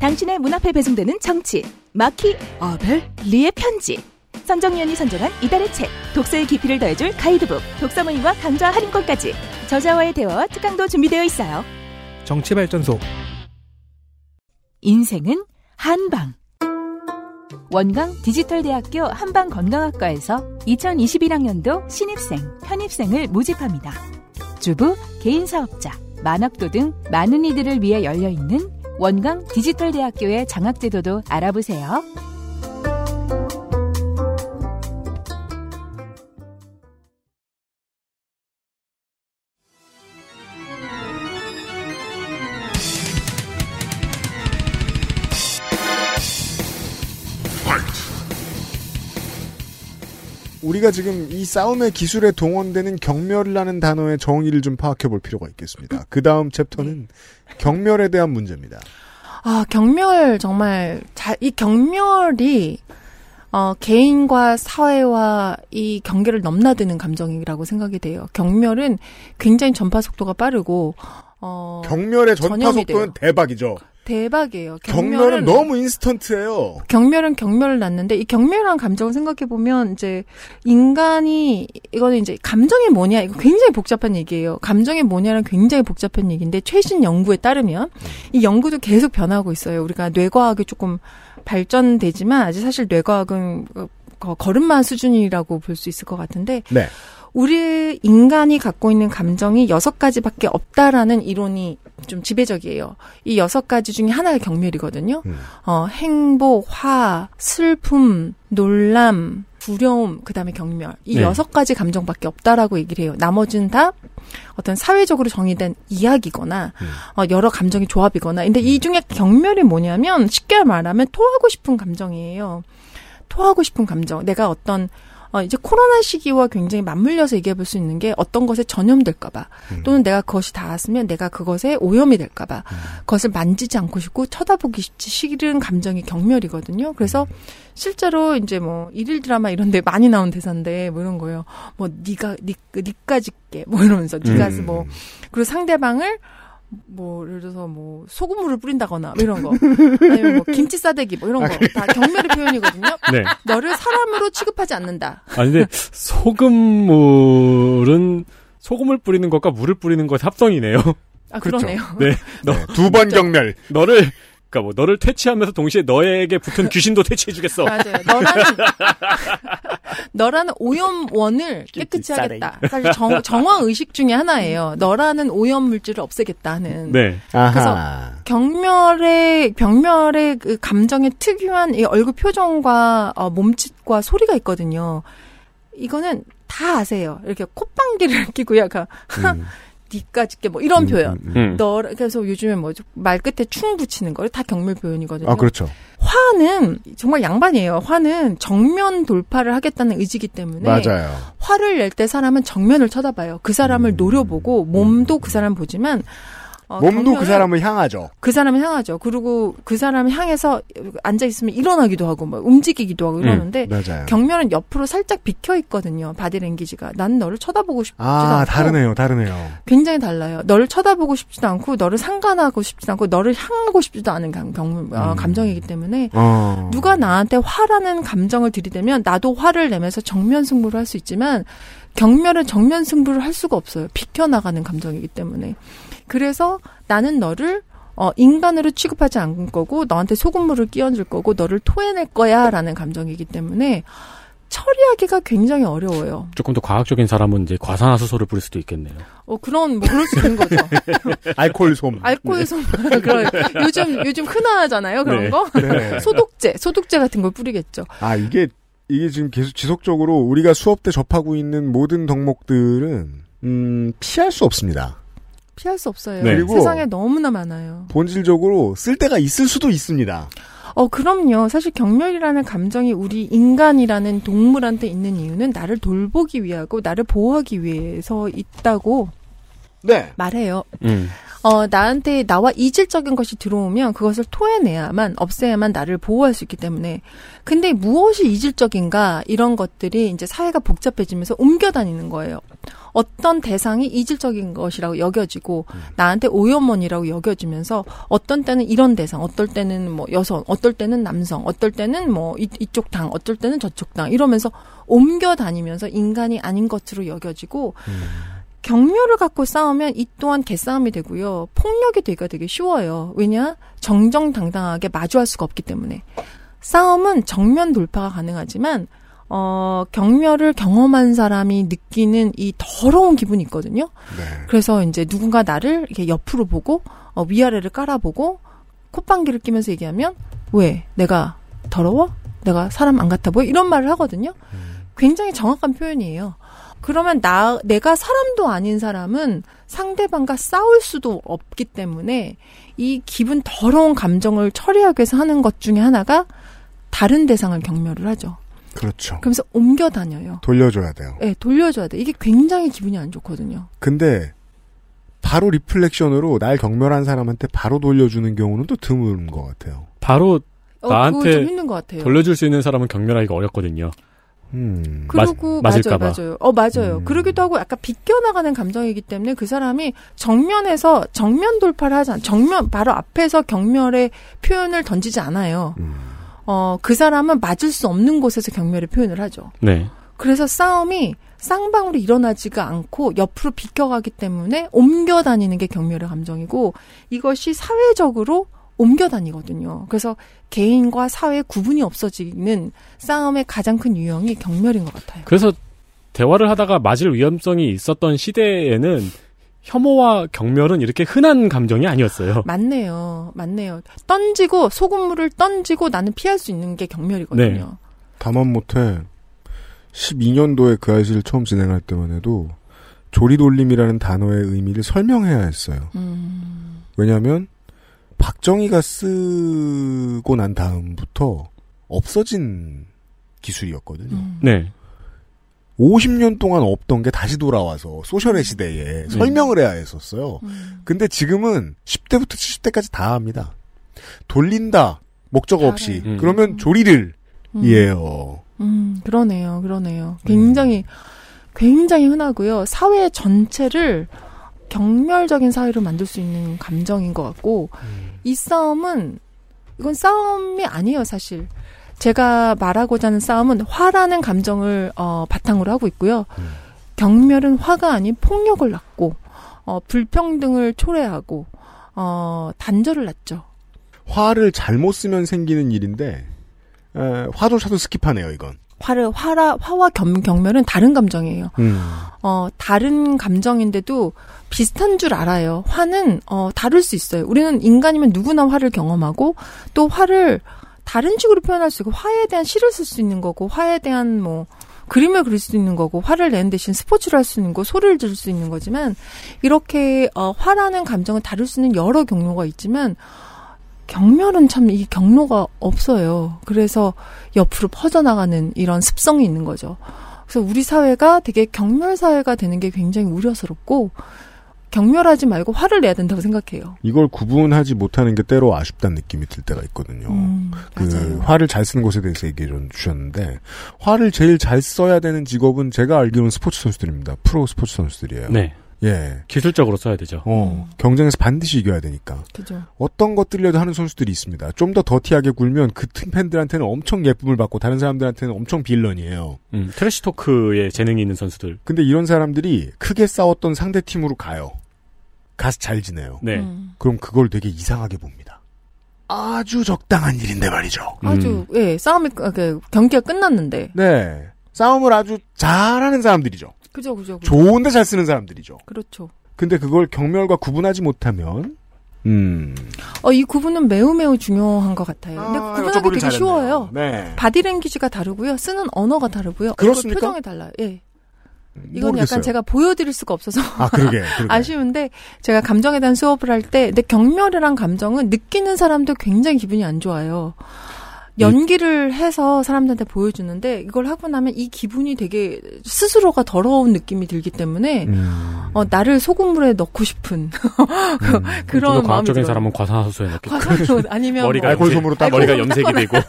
당신의 문 앞에 배송되는 정치, 마키 아벨? 리의 편지. 선정위원이 선정한 이달의 책, 독서의 깊이를 더해줄 가이드북, 독서 모임과 강좌 할인권까지 저자와의 대화와 특강도 준비되어 있어요. 정치발전소, 인생은 한방. 원광 디지털대학교 한방건강학과에서 2021학년도 신입생, 편입생을 모집합니다. 주부, 개인사업자, 만학도 등 많은 이들을 위해 열려있는 원광 디지털대학교의 장학제도도 알아보세요. 우리가 지금 이 싸움의 기술에 동원되는 경멸이라는 단어의 정의를 좀 파악해 볼 필요가 있겠습니다. 그 다음 챕터는 경멸에 대한 문제입니다. 아, 경멸 정말 자, 이 경멸이 어, 개인과 사회와 이 경계를 넘나드는 감정이라고 생각이 돼요. 경멸은 굉장히 전파 속도가 빠르고 어, 경멸의 전파. 속도는 대박이죠. 대박이에요. 경멸은 너무 인스턴트예요. 경멸은 경멸을 낳는데 이 경멸한 감정을 생각해 보면 이제 인간이 이거는 이제 감정이 뭐냐 이거 굉장히 복잡한 얘기예요. 감정이 뭐냐는 굉장히 복잡한 얘기인데 최신 연구에 따르면 이 연구도 계속 변하고 있어요. 우리가 뇌과학이 조금 발전되지만 아직 사실 뇌과학은 어, 걸음마 수준이라고 볼 수 있을 것 같은데 네. 우리 인간이 갖고 있는 감정이 여섯 가지밖에 없다라는 이론이 좀 지배적이에요. 이 여섯 가지 중에 하나가 경멸이거든요. 음. 어, 행복, 화, 슬픔, 놀람, 두려움, 그 다음에 경멸. 이 네. 여섯 가지 감정밖에 없다라고 얘기를 해요. 나머지는 다 어떤 사회적으로 정의된 이야기거나, 음. 어, 여러 감정의 조합이거나. 근데 이 중에 경멸이 뭐냐면, 쉽게 말하면 토하고 싶은 감정이에요. 토하고 싶은 감정. 내가 어떤 어, 이제 코로나 시기와 굉장히 맞물려서 얘기해 볼 수 있는 게 어떤 것에 전염될까봐 음. 또는 내가 그것이 닿았으면 내가 그것에 오염이 될까봐 그것을 만지지 않고 싶고 쳐다보기 싫은 감정이 경멸이거든요. 그래서 실제로 이제 뭐 일일 드라마 이런데 많이 나온 대사인데 뭐 이런 거예요. 뭐 네가 니 니까짓게 뭐 이러면서 네가 음. 뭐 그리고 상대방을 뭐 예를 들어서 뭐 소금물을 뿌린다거나 뭐 이런 거 아니면 뭐 김치 싸대기 뭐 이런 거 다 경멸의 표현이거든요. 네. 너를 사람으로 취급하지 않는다. 아 근데 소금물은 소금을 뿌리는 것과 물을 뿌리는 것 합성이네요. 아 그렇죠. 그러네요. 네. 너두번 경멸. 너를 그러니까 뭐 너를 퇴치하면서 동시에 너에게 붙은 귀신도 퇴치해 주겠어. 맞아요. 너라는 너라는 오염원을 깨끗이 하겠다. 사실 정, 정화 의식 중에 하나예요. 너라는 오염 물질을 없애겠다 하는. 네. 아하. 경멸의 병멸의 그 감정의 특유한 이 얼굴 표정과 어, 몸짓과 소리가 있거든요. 이거는 다 아세요. 이렇게 콧방귀를 끼고 약간 음. 니까 짓게 뭐 이런 음, 표현. 음, 음. 음. 너 그래서 요즘에 뭐죠 말 끝에 충 붙이는 거다 경멸 표현이거든요. 아, 그렇죠. 화는 정말 양반이에요. 화는 정면 돌파를 하겠다는 의지기 때문에 맞아요. 화를 낼 때 사람은 정면을 쳐다봐요. 그 사람을 음. 노려보고 몸도 그 사람 보지만 어, 몸도 그 사람을 향하죠. 그 사람을 향하죠. 그리고 그 사람을 향해서 앉아 있으면 일어나기도 하고 막 움직이기도 하고 이러는데 맞아요. 경멸은 옆으로 살짝 비켜 있거든요. 바디랭귀지가. 난 너를 쳐다보고 싶지도 아, 않고 다르네요, 다르네요. 굉장히 달라요. 너를 쳐다보고 싶지도 않고 너를 상관하고 싶지도 않고 너를 향하고 싶지도 않은 감, 경, 어, 음. 감정이기 때문에 어. 누가 나한테 화라는 감정을 들이대면 나도 화를 내면서 정면 승부를 할 수 있지만 경멸은 정면 승부를 할 수가 없어요. 비켜나가는 감정이기 때문에. 그래서 나는 너를 어, 인간으로 취급하지 않을 거고 너한테 소금물을 끼얹을 거고 너를 토해낼 거야라는 감정이기 때문에 처리하기가 굉장히 어려워요. 조금 더 과학적인 사람은 이제 과산화수소를 뿌릴 수도 있겠네요. 어 그런 뭐 그럴 수 있는 거죠. 알코올 솜. 알코올 솜 그런 요즘 요즘 흔하잖아요 그런 네. 거. 네. 소독제 소독제 같은 걸 뿌리겠죠. 아, 이게, 이게 지금 계속 지속적으로 우리가 수업 때 접하고 있는 모든 덕목들은, 음, 피할 수 없습니다. 피할 수 없어요. 네. 그리고- 세상에 너무나 많아요. 본질적으로 쓸 때가 있을 수도 있습니다. 어, 그럼요. 사실 경멸이라는 감정이 우리 인간이라는 동물한테 있는 이유는 나를 돌보기 위하고 나를 보호하기 위해서 있다고 네. 말해요. 음. 어, 나한테 나와 이질적인 것이 들어오면 그것을 토해내야만, 없애야만 나를 보호할 수 있기 때문에. 근데 무엇이 이질적인가, 이런 것들이 이제 사회가 복잡해지면서 옮겨 다니는 거예요. 어떤 대상이 이질적인 것이라고 여겨지고, 나한테 오염원이라고 여겨지면서, 어떤 때는 이런 대상, 어떨 때는 뭐 여성, 어떨 때는 남성, 어떨 때는 뭐 이, 이쪽 당, 어떨 때는 저쪽 당, 이러면서 옮겨 다니면서 인간이 아닌 것으로 여겨지고, 경멸을 갖고 싸우면 이 또한 개싸움이 되고요. 폭력이 되기가 되게 쉬워요. 왜냐? 정정당당하게 마주할 수가 없기 때문에. 싸움은 정면 돌파가 가능하지만, 어, 경멸을 경험한 사람이 느끼는 이 더러운 기분이 있거든요. 네. 그래서 이제 누군가 나를 이렇게 옆으로 보고, 어, 위아래를 깔아보고, 콧방귀를 끼면서 얘기하면, 왜? 내가 더러워? 내가 사람 안 같아 보여? 이런 말을 하거든요. 굉장히 정확한 표현이에요. 그러면 나 내가 사람도 아닌 사람은 상대방과 싸울 수도 없기 때문에 이 기분 더러운 감정을 처리하기 위해서 하는 것 중에 하나가 다른 대상을 경멸을 하죠. 그렇죠. 그러면서 옮겨 다녀요. 돌려줘야 돼요. 예, 돌려줘야 돼. 이게 굉장히 기분이 안 좋거든요. 근데 바로 reflection으로 날 경멸한 사람한테 바로 돌려주는 경우는 또 드문 것 같아요. 바로 어, 나한테 그거 좀 힘든 것 같아요. 돌려줄 수 있는 사람은 경멸하기가 어렵거든요. 음. 그리고 맞- 맞아요, 맞을까봐. 맞아요. 어 맞아요. 그러기도 하고 약간 비껴나가는 감정이기 때문에 그 사람이 정면에서 정면 돌파를 하지 않, 정면 바로 앞에서 경멸의 표현을 던지지 않아요. 어그 사람은 맞을 수 없는 곳에서 경멸의 표현을 하죠. 네. 그래서 싸움이 쌍방으로 일어나지가 않고 옆으로 비껴가기 때문에 옮겨 다니는 게 경멸의 감정이고 이것이 사회적으로 옮겨 다니거든요. 그래서 개인과 사회 구분이 없어지는 싸움의 가장 큰 유형이 경멸인 것 같아요. 그래서 대화를 하다가 맞을 위험성이 있었던 시대에는 혐오와 경멸은 이렇게 흔한 감정이 아니었어요. 맞네요. 맞네요. 던지고 소금물을 던지고 나는 피할 수 있는 게 경멸이거든요. 네. 다만 못해 12년도에 그 아이를 처음 진행할 때만 해도 조리돌림이라는 단어의 의미를 설명해야 했어요. 음. 왜냐하면 박정희가 쓰고 난 다음부터 없어진 기술이었거든요. 음. 네. 50년 동안 없던 게 다시 돌아와서 소셜의 시대에 설명을 해야 했었어요. 근데 지금은 10대부터 70대까지 다 합니다. 돌린다. 목적 없이. 음. 그러면 조리를 음. 이에요. 음, 그러네요. 그러네요. 굉장히, 굉장히 흔하고요. 사회 전체를 경멸적인 사회로 만들 수 있는 감정인 것 같고, 이 싸움은, 이건 싸움이 아니에요, 사실. 제가 말하고자 하는 싸움은 화라는 감정을, 어, 바탕으로 하고 있고요. 경멸은 화가 아닌 폭력을 낳고, 어, 불평등을 초래하고, 어, 단절을 낳죠. 화를 잘못 쓰면 생기는 일인데 에, 화조차도 skip하네요, 이건. 화를 화라 화와 겸, 경멸은 다른 감정이에요. 음. 어 다른 감정인데도 비슷한 줄 알아요. 화는 어 다를 수 있어요. 우리는 인간이면 누구나 화를 경험하고 또 화를 다른 식으로 표현할 수 있고 화에 대한 시를 쓸 수 있는 거고 화에 대한 뭐 그림을 그릴 수 있는 거고 화를 내는 대신 스포츠를 할 수 있는 거 소리를 들을 수 있는 거지만 이렇게 어 화라는 감정을 다룰 수 있는 여러 경로가 있지만 경멸은 참 이 경로가 없어요. 그래서 옆으로 퍼져나가는 이런 습성이 있는 거죠. 그래서 우리 사회가 되게 경멸 사회가 되는 게 굉장히 우려스럽고 경멸하지 말고 화를 내야 된다고 생각해요. 이걸 구분하지 못하는 게 때로 아쉽다는 느낌이 들 때가 있거든요. 음, 그 화를 잘 쓰는 것에 대해서 얘기를 주셨는데 화를 제일 잘 써야 되는 직업은 제가 알기로는 스포츠 선수들입니다. 프로 스포츠 선수들이에요. 네. 예. 기술적으로 써야 되죠. 어, 경쟁에서 반드시 이겨야 되니까. 그죠. 어떤 것들이라도 하는 선수들이 있습니다. 좀 더 더티하게 굴면 그팀 팬들한테는 엄청 예쁨을 받고 다른 사람들한테는 엄청 villain이에요. 음, trash talk에 재능이 있는 선수들. 근데 이런 사람들이 크게 싸웠던 상대 팀으로 가요. 가서 잘 지내요. 네. 음. 그럼 그걸 되게 이상하게 봅니다. 아주 적당한 일인데 말이죠. 아주 예 싸움이 끝- 그 경기가 끝났는데 네. 싸움을 아주 잘하는 사람들이죠. 그죠 그죠 그죠. 좋은데 잘 쓰는 사람들이죠. 그렇죠. 근데 그걸 경멸과 구분하지 못하면, 음. 어 이 구분은 매우 매우 중요한 것 같아요. 근데 아, 구분하기 되게 잘했네요. 쉬워요. 네. 바디랭귀지가 다르고요. 쓰는 언어가 다르고요. 그렇습니까? 표정이 달라요. 예. 이건 모르겠어요. 약간 제가 보여드릴 수가 없어서 아, 그러게. 그러게. 아쉬운데 제가 감정에 대한 수업을 할 때 근데 경멸이란 감정은 느끼는 사람도 굉장히 기분이 안 좋아요. 연기를 해서 사람들한테 보여주는데 이걸 하고 나면 이 기분이 되게 스스로가 더러운 느낌이 들기 때문에 음. 어, 나를 소금물에 넣고 싶은 그런 좀더 마음이 과학적인 들어요. 사람은 과산화수소에 넣겠죠. 과산화수 아니면 머리가 뭐- 염색, 알코올솜으로 딱 머리가. 염색이 되고.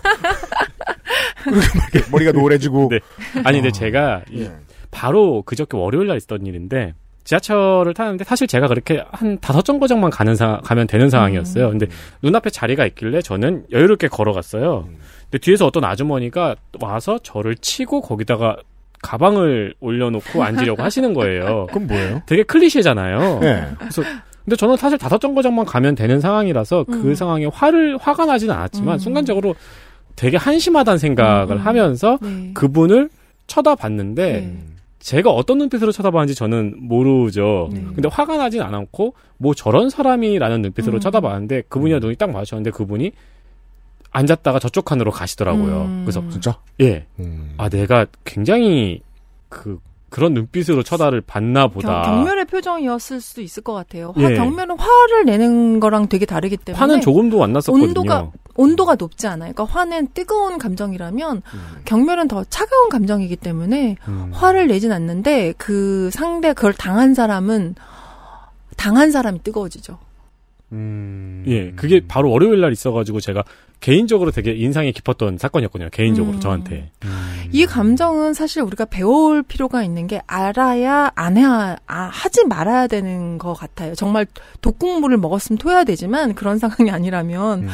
머리가 노래지고. 네. 아니 근데 제가 이- 예. 바로 그저께 월요일 날 있었던 일인데 지하철을 타는데 사실 제가 그렇게 한 다섯 정거장만 가는 상 가면 되는 상황이었어요. 근데 눈앞에 자리가 있길래 저는 여유롭게 걸어갔어요. 근데 뒤에서 어떤 아주머니가 와서 저를 치고 거기다가 가방을 올려놓고 앉으려고 하시는 거예요. 그럼 뭐예요? 되게 클리셰잖아요. 네. 그래서 근데 저는 사실 다섯 정거장만 가면 되는 상황이라서 그 음. 상황에 화를 화가 나지는 않았지만 음. 순간적으로 되게 한심하다는 생각을 음. 하면서 네. 그분을 쳐다봤는데 네. 제가 어떤 눈빛으로 쳐다봤는지 저는 모르죠. 네. 근데 화가 나진 않았고 뭐 저런 사람이라는 눈빛으로 음. 쳐다봤는데 그분이랑 눈이 딱 마주쳤는데 그분이 앉았다가 저쪽 칸으로 가시더라고요. 음. 그래서 진짜? 예. 음. 아 내가 굉장히 그 그런 눈빛으로 쳐다를 봤나 보다. 경, 경멸의 표정이었을 수도 있을 것 같아요. 화, 예. 경멸은 화를 내는 거랑 되게 다르기 때문에 화는 조금도 안 났었거든요. 온도가 온도가 높지 않아요. 그러니까 화는 뜨거운 감정이라면 경멸은 더 차가운 감정이기 때문에 음. 화를 내진 않는데 그 상대 그걸 당한 사람은 당한 사람이 뜨거워지죠. 음. 예, 그게 바로 월요일 날 있어가지고 제가 개인적으로 되게 인상이 깊었던 사건이었거든요. 개인적으로 음. 저한테. 이 감정은 사실 우리가 배울 필요가 있는 게 알아야 안 해, 아, 하지 말아야 되는 것 같아요. 정말 독국물을 먹었으면 토해야 되지만 그런 상황이 아니라면, 음.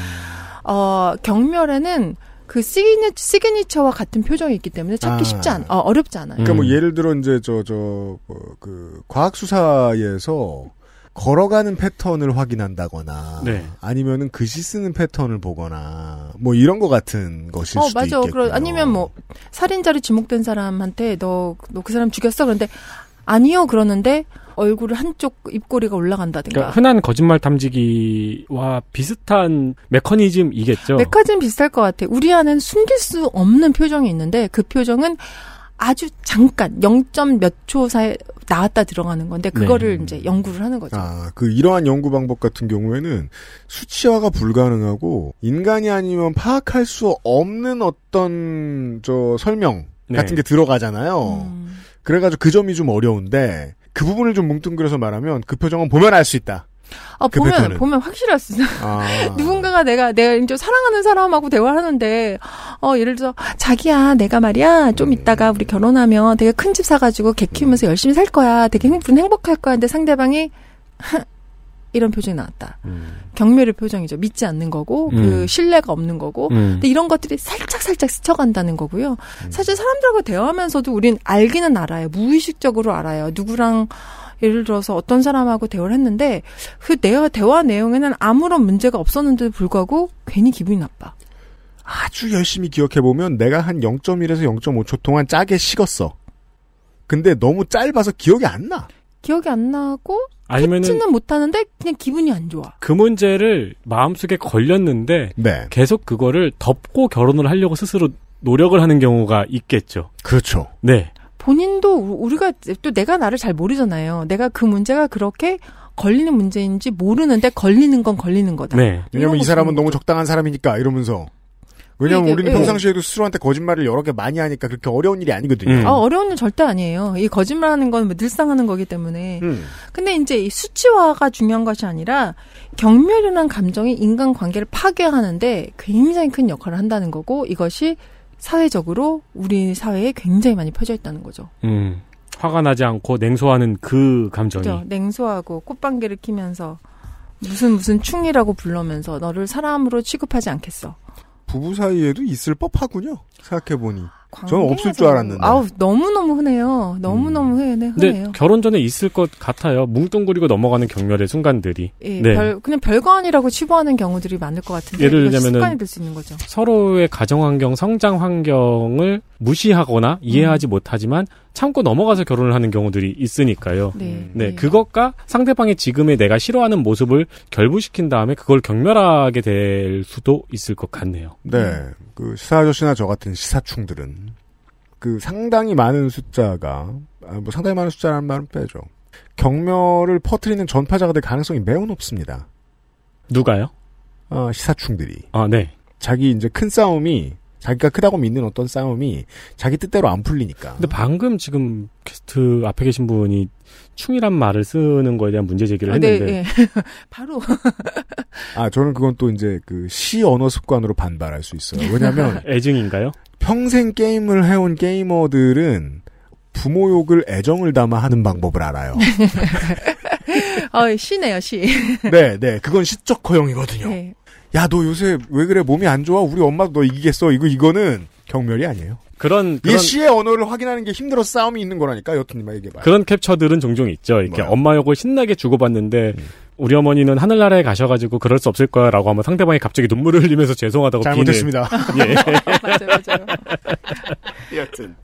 어, 경멸에는 그 시그니, 시그니처와 같은 표정이 있기 때문에 찾기 아. 쉽지 않, 어, 어렵지 않아요. 그러니까 뭐 음. 예를 들어 이제 저 저 그 과학 수사에서 걸어가는 패턴을 확인한다거나 네. 아니면은 글씨 쓰는 패턴을 보거나 뭐 이런 것 같은 것일 어, 수도 맞아. 있겠고요. 그러, 아니면 뭐, 살인자로 지목된 사람한테 너, 너 그 사람 죽였어? 그런데, 아니요. 그러는데, 얼굴 한쪽 입꼬리가 올라간다든가. 그러니까 흔한 거짓말 탐지기와 비슷한 메커니즘이겠죠. 메카진 비슷할 것 같아. 우리 안엔 숨길 수 없는 표정이 있는데, 그 표정은 아주 잠깐, 0. 몇 초 사이에 나왔다 들어가는 건데, 그거를 네. 이제 연구를 하는 거죠. 아, 그 이러한 연구 방법 같은 경우에는 수치화가 불가능하고 인간이 아니면 파악할 수 없는 어떤 저 설명 네. 같은 게 들어가잖아요. 음. 그래가지고 그 점이 좀 어려운데 그 부분을 좀 뭉뚱그려서 말하면 그 표정은 보면 알 수 있다. 아, 그 보면, 패턴은. 보면 확실할 수 있어. 아. 누군가가 내가, 내가 이제 사랑하는 사람하고 대화를 하는데, 어, 예를 들어서, 자기야, 내가 말이야, 좀 있다가 우리 결혼하면 되게 큰 집 사가지고 개 키우면서 열심히 살 거야. 되게 행복, 행복할 거야. 근데 상대방이, 이런 표정이 나왔다. 경멸의 표정이죠. 믿지 않는 거고, 그 음. 신뢰가 없는 거고. 음. 근데 이런 것들이 살짝 살짝 스쳐간다는 거고요. 사실 사람들하고 대화하면서도 우린 알기는 알아요. 무의식적으로 알아요. 누구랑 예를 들어서 어떤 사람하고 대화를 했는데 그 내가 대화 내용에는 아무런 문제가 없었는데도 불구하고 괜히 기분이 나빠. 아주 열심히 기억해 보면 내가 한 0.1에서 0.5초 동안 짜게 식었어. 근데 너무 짧아서 기억이 안 나. 기억이 안 나고 아니면은 캐치는 못하는데 그냥 기분이 안 좋아. 그 문제를 마음속에 걸렸는데 네. 계속 그거를 덮고 결혼을 하려고 스스로 노력을 하는 경우가 있겠죠. 그렇죠. 네. 본인도 우- 우리가 또 내가 나를 잘 모르잖아요. 내가 그 문제가 그렇게 걸리는 문제인지 모르는데 걸리는 건 걸리는 거다. 네. 왜냐면 이 사람은 거 너무 적당한 사람이니까 이러면서. 왜냐면 이게, 우리는 예. 평상시에도 스스로한테 거짓말을 여러 개 많이 하니까 그렇게 어려운 일이 아니거든요. 음. 아, 어려운 일 절대 아니에요. 이 거짓말하는 건뭐 늘상 하는 거기 때문에. 음. 근데 이제 이 수치화가 중요한 것이 아니라 경멸이라는 감정이 인간 관계를 파괴하는데 굉장히 큰 역할을 한다는 거고 이것이 사회적으로 우리 사회에 굉장히 많이 퍼져 있다는 거죠. 음. 화가 나지 않고 냉소하는 그 감정이. 그죠? 냉소하고 꽃방개를 키면서 무슨 무슨 충이라고 부르면서 너를 사람으로 취급하지 않겠어. 부부 사이에도 있을 법하군요. 생각해 보니. 저는 없을 줄. 알았는데. 아우 너무 너무 흔해요. 너무 너무 흔해, 근데 흔해요. 결혼 전에 있을 것 같아요. 뭉뚱그리고 넘어가는 경멸의 순간들이. 예, 네. 별, 그냥 별거 아니라고 치부하는 경우들이 많을 것 같은데 예를 이것이 들자면은 습관이 될 수 있는 거죠. 서로의 가정 환경, 성장 환경을 무시하거나 이해하지 음. 못하지만 참고 넘어가서 결혼을 하는 경우들이 있으니까요. 네, 네, 그것과 상대방의 지금의 내가 싫어하는 모습을 결부시킨 다음에 그걸 경멸하게 될 수도 있을 것 같네요. 네. 그 시사 아저씨나 저 같은 시사충들은 그 상당히 많은 숫자가 아, 뭐 상당히 많은 숫자라는 말은 빼죠. 경멸을 퍼뜨리는 전파자가 될 가능성이 매우 높습니다. 누가요? 어, 시사충들이 아, 네. 자기 이제 큰 싸움이 자기가 크다고 믿는 어떤 싸움이 자기 뜻대로 안 풀리니까. 근데 방금 지금 게스트 앞에 계신 분이 충이란 말을 쓰는 거에 대한 문제 제기를 아, 네, 했는데 예. 바로 아 저는 그건 또 이제 그 시 언어 습관으로 반발할 수 있어요. 왜냐하면 애증인가요? 평생 게임을 해온 게이머들은 부모 욕을 애정을 담아 하는 방법을 알아요. 어, 시네요, 시. 네, 네, 그건 시적 허용이거든요. 네. 야, 너 요새 왜 그래? 몸이 안 좋아? 우리 엄마도 너 이기겠어? 이거 이거는 경멸이 아니에요. 그런 그런 시의 언어를 확인하는 게 힘들어 싸움이 있는 거라니까. 여튼님 얘기해봐. 그런 캡처들은 종종 있죠. 이렇게 뭐요? 엄마 욕을 신나게 주고받는데 음. 우리 어머니는 하늘나라에 가셔가지고 그럴 수 없을 거야라고 하면 상대방이 갑자기 눈물을 흘리면서 죄송하다고 잘못했습니다. 예. 맞아요, 맞아요. 여튼.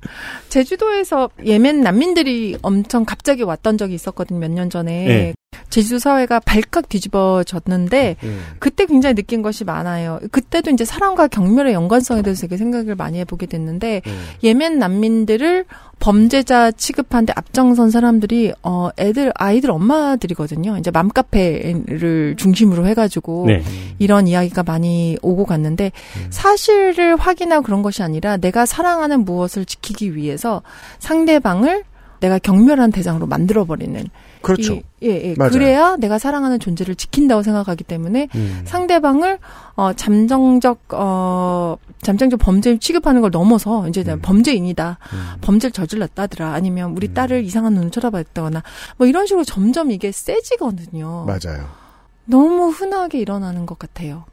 제주도에서 예멘 난민들이 엄청 갑자기 왔던 적이 있었거든요, 몇 년 전에. 네. 제주도 사회가 발칵 뒤집어졌는데, 음. 그때 굉장히 느낀 것이 많아요. 그때도 이제 사랑과 경멸의 연관성에 대해서 되게 생각을 많이 해보게 됐는데, 음. 예멘 난민들을 범죄자 취급하는데 앞장선 사람들이, 어, 애들, 아이들 엄마들이거든요. 이제 맘카페를 중심으로 해가지고, 네. 이런 이야기가 많이 오고 갔는데 사실을 확인하고 그런 것이 아니라 내가 사랑하는 무 엇을 지키기 위해서 상대방을 내가 경멸한 대상으로 만들어버리는 그렇죠. 이- 예, 예. 맞아요. 그래야 내가 사랑하는 존재를 지킨다고 생각하기 때문에 음. 상대방을 어 잠정적 어 잠정적 범죄 취급하는 걸 넘어서 이제 음. 범죄인이다. 범죄를 저질렀다더라. 아니면 우리 딸을 이상한 눈으로 쳐다봤다거나 뭐 이런 식으로 점점 이게 세지거든요. 맞아요. 너무 흔하게 일어나는 것 같아요.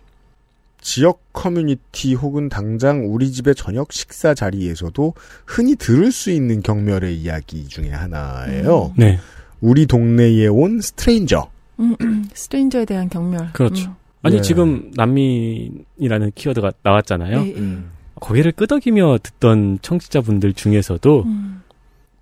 지역 커뮤니티 혹은 당장 우리 집의 저녁 식사 자리에서도 흔히 들을 수 있는 경멸의 이야기 중에 하나예요. 네. 우리 동네에 온 stranger. 음, 음. stranger에 대한 경멸. 그렇죠. 음. 아니 예. 지금 난민이라는 키워드가 나왔잖아요. 예, 예. 고개를 끄덕이며 듣던 청취자분들 중에서도 음.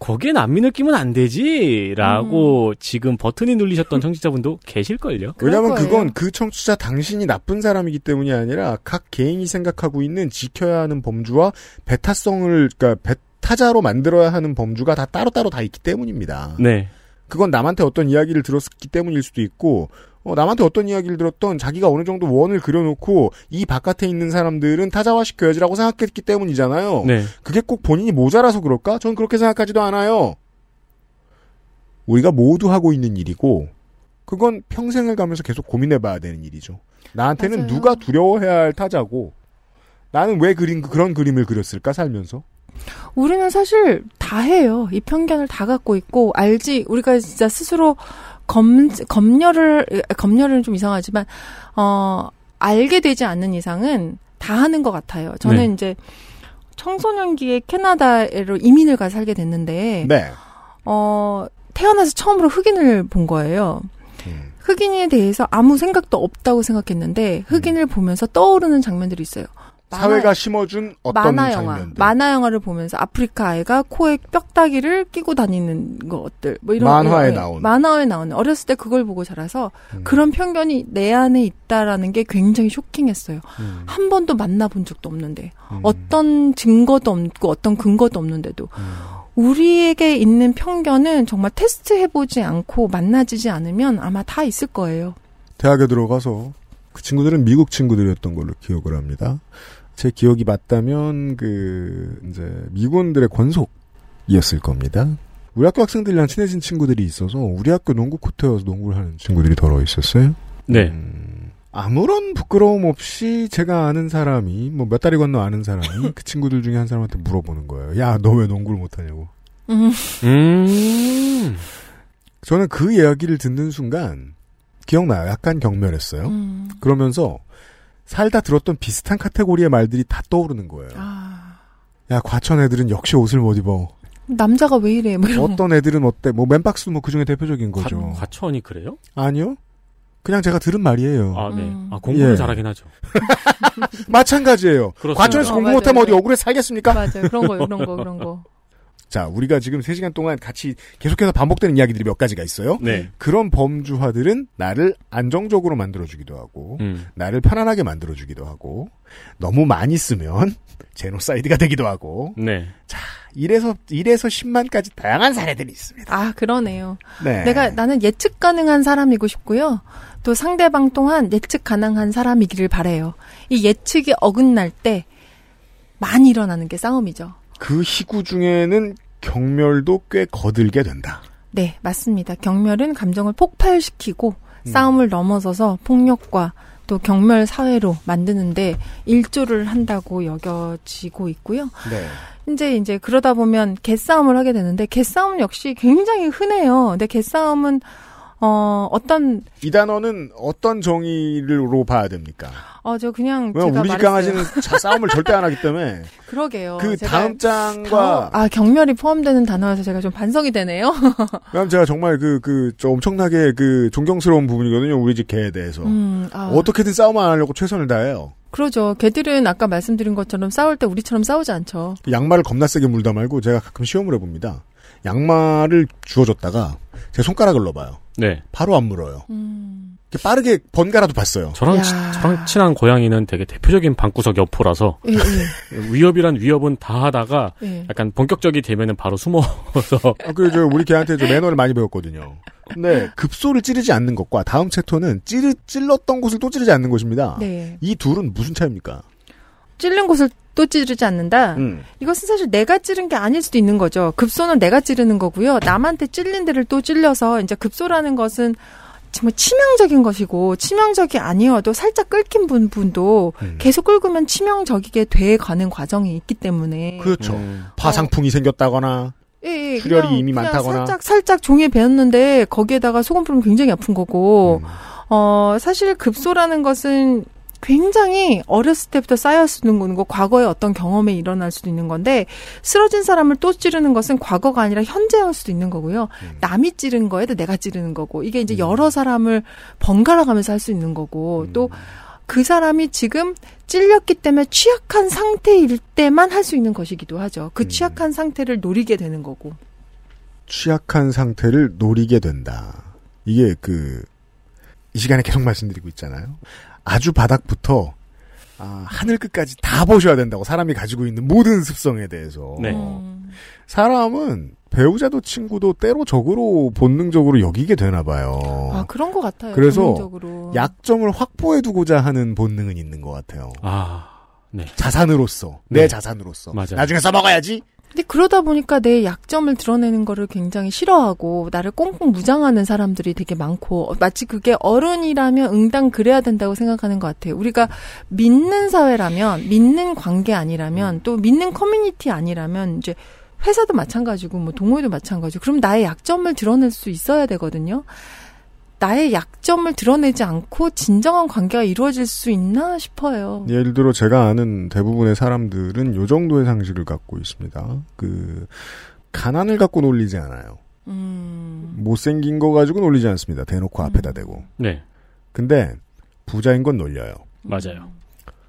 거기에 난민을 끼면 안 되지라고 지금 버튼이 눌리셨던 청취자분도 계실걸요. 왜냐하면. 그건 그 청취자 당신이 나쁜 사람이기 때문이 아니라 각 개인이 생각하고 있는 지켜야 하는 범주와 배타성을 그러니까 배 타자로 만들어야 하는 범주가 다 따로따로 다 있기 때문입니다. 네. 그건 남한테 어떤 이야기를 들었기 때문일 수도 있고 어, 남한테 어떤 이야기를 들었던 자기가 어느 정도 원을 그려놓고 이 바깥에 있는 사람들은 타자화시켜야지라고 생각했기 때문이잖아요. 네. 그게 꼭 본인이 모자라서 그럴까? 전 그렇게 생각하지도 않아요. 우리가 모두 하고 있는 일이고 그건 평생을 가면서 계속 고민해봐야 되는 일이죠. 나한테는 맞아요. 누가 두려워해야 할 타자고 나는 왜 그린 그런 그림을 그렸을까 살면서? 우리는 사실 다 해요. 이 편견을 다 갖고 있고 알지. 우리가 진짜 스스로 검 검열을 검열은 좀 이상하지만 어 알게 되지 않는 이상은 다 하는 것 같아요. 저는 네. 이제 청소년기에 캐나다로 이민을 가 살게 됐는데 네. 어 태어나서 처음으로 흑인을 본 거예요. 음. 흑인에 대해서 아무 생각도 없다고 생각했는데 흑인을 보면서 떠오르는 장면들이 있어요. 사회가 심어준 어떤 만화 영화, 장면들. 만화 영화를 보면서 아프리카 아이가 코에 뼈다귀를 끼고 다니는 것들, 뭐 이런 만화에 예, 나오는. 만화에 나오는 어렸을 때 그걸 보고 자라서 음. 그런 편견이 내 안에 있다라는 게 굉장히 쇼킹했어요. 음. 한 번도 만나본 적도 없는데 음. 어떤 증거도 없고 어떤 근거도 없는데도 음. 우리에게 있는 편견은 정말 테스트 해보지 않고 만나지지 않으면 아마 다 있을 거예요. 대학에 들어가서 그 친구들은 미국 친구들이었던 걸로 기억을 합니다. 제 기억이 맞다면 그 이제 미군들의 권속이었을 겁니다. 우리 학교 학생들이랑 친해진 친구들이 있어서 우리 학교 농구 코트에 와서 농구를 하는 친구들이 더러 있었어요. 네. 음, 아무런 부끄러움 없이 제가 아는 사람이 뭐몇 다리 건너 아는 사람이 그 친구들 중에 한 사람한테 물어보는 거예요. 야 너 왜 농구를 못하냐고. 음, 음. 저는 그 이야기를 듣는 순간 기억나요. 약간 경멸했어요. 음. 그러면서 살다 들었던 비슷한 카테고리의 말들이 다 떠오르는 거예요. 아, 야 과천 애들은 역시 옷을 못 입어. 남자가 왜 이래? 뭐 이런. 어떤 애들은 어때? 뭐 맨박스도 뭐 그중에 대표적인 거죠. 과, 과천이 그래요? 아니요. 그냥 제가 들은 말이에요. 아, 네. 음. 아, 공부를 예. 잘하긴 하죠. 마찬가지예요. 그렇습니다. 과천에서 어, 공부. 못하면 어디 억울해 살겠습니까? 맞아요. 그런 거, 그런 거, 그런 거. 자, 우리가 지금 3시간 동안 같이 계속해서 반복되는 이야기들이 몇 가지가 있어요. 네. 그런 범주화들은 나를 안정적으로 만들어주기도 하고, 음. 나를 편안하게 만들어주기도 하고, 너무 많이 쓰면 제노사이드가 되기도 하고, 네. 이래서, 이래서 10만까지 다양한 사례들이 있습니다. 아, 그러네요. 네. 내가 나는 예측 가능한 사람이고 싶고요. 또 상대방 또한 예측 가능한 사람이기를 바래요. 이 예측이 어긋날 때 많이 일어나는 게 싸움이죠. 그 희구 중에는 경멸도 꽤 거들게 된다. 네, 맞습니다. 경멸은 감정을 폭발시키고 음. 싸움을 넘어서서 폭력과 또 경멸 사회로 만드는데 일조를 한다고 여겨지고 있고요. 네. 이제 이제 그러다 보면 개싸움을 하게 되는데 개싸움 역시 굉장히 흔해요. 근데 개싸움은 어 어떤 이 단어는 어떤 정의로 봐야 됩니까? 어 저 그냥 제가 우리 집 말했어요. 강아지는 자, 싸움을 절대 안 하기 때문에 그러게요. 그 다음 장과 아 경멸이 포함되는 단어여서 제가 좀 반성이 되네요. 왜냐면 제가 정말 그, 그, 저 엄청나게 그 존경스러운 부분이거든요. 우리 집 개에 대해서. 음, 아, 어떻게든 싸움 안 하려고 최선을 다해요. 그러죠. 개들은 아까 말씀드린 것처럼 싸울 때 우리처럼 싸우지 않죠. 양말을 겁나 세게 물다 말고 제가 가끔 시험을 해봅니다. 양말을 주워줬다가 제 손가락을 넣어봐요. 네. 바로 안 물어요. 음. 빠르게 번갈아도 봤어요. 저랑, 야. 치, 저랑 친한 고양이는 되게 대표적인 방구석 여포라서 예, 예, 위협이란 위협은 다 하다가 예. 약간 본격적이 되면은 바로 숨어서 아, 그, 저, 우리 개한테 저 매너를 많이 배웠거든요. 근데 급소를 찌르지 않는 것과 다음 챕터는 찌르, 찔렀던 곳을 또 찌르지 않는 것입니다. 네. 이 둘은 무슨 차이입니까? 찔른 곳을 또 찌르지 않는다. 음. 이것은 사실 내가 찌른 게 아닐 수도 있는 거죠. 급소는 내가 찌르는 거고요. 남한테 찔린 데를 또 찔려서 이제 급소라는 것은 정말 치명적인 것이고 치명적이 아니어도 살짝 끓긴 분, 분도 음. 계속 끓으면 치명적이게 돼 가는 과정이 있기 때문에 그렇죠. 음. 파상풍이 생겼다거나 예, 예, 출혈이 그냥- 이미 그냥 많다거나. 살짝 살짝 종이에 배었는데 거기에다가 소금 뿌리면 굉장히 아픈 거고 음. 어 사실 급소라는 것은 굉장히 어렸을 때부터 쌓였는 거고 과거의 어떤 경험에 일어날 수도 있는 건데 쓰러진 사람을 또 찌르는 것은 과거가 아니라 현재일 수도 있는 거고요. 음. 남이 찌른 거에도 내가 찌르는 거고 이게 이제 여러 사람을 번갈아 가면서 할 수 있는 거고 음. 또그 사람이 지금 찔렸기 때문에 취약한 상태일 때만 할 수 있는 것이기도 하죠. 그 음. 취약한 상태를 노리게 되는 거고. 취약한 상태를 노리게 된다. 이게 그, 이 시간에 계속 말씀드리고 있잖아요. 아주 바닥부터, 아, 하늘 끝까지 다 보셔야 된다고 사람이 가지고 있는 모든 습성에 대해서. 네. 음. 사람은 배우자도 친구도 때로 적으로 본능적으로 여기게 되나 봐요. 아 그런 것 같아요. 그래서 본능적으로. 약점을 확보해두고자 하는 본능은 있는 것 같아요. 아, 네. 자산으로서, 내 네. 자산으로서. 맞아요. 나중에 써먹어야지? 근데 그러다 보니까 내 약점을 드러내는 거를 굉장히 싫어하고 나를 꽁꽁 무장하는 사람들이 되게 많고 마치 그게 어른이라면 응당 그래야 된다고 생각하는 것 같아요. 우리가 믿는 사회라면 믿는 관계 아니라면 또 믿는 커뮤니티 아니라면 이제 회사도 마찬가지고 뭐 동호회도 마찬가지고 그럼 나의 약점을 드러낼 수 있어야 되거든요. 나의 약점을 드러내지 않고 진정한 관계가 이루어질 수 있나 싶어요. 예를 들어 제가 아는 대부분의 사람들은 요 정도의 상식을 갖고 있습니다. 그 가난을 갖고 놀리지 않아요. 음. 못생긴 거 가지고 놀리지 않습니다. 대놓고 앞에다 대고. 네. 근데 부자인 건 놀려요. 맞아요.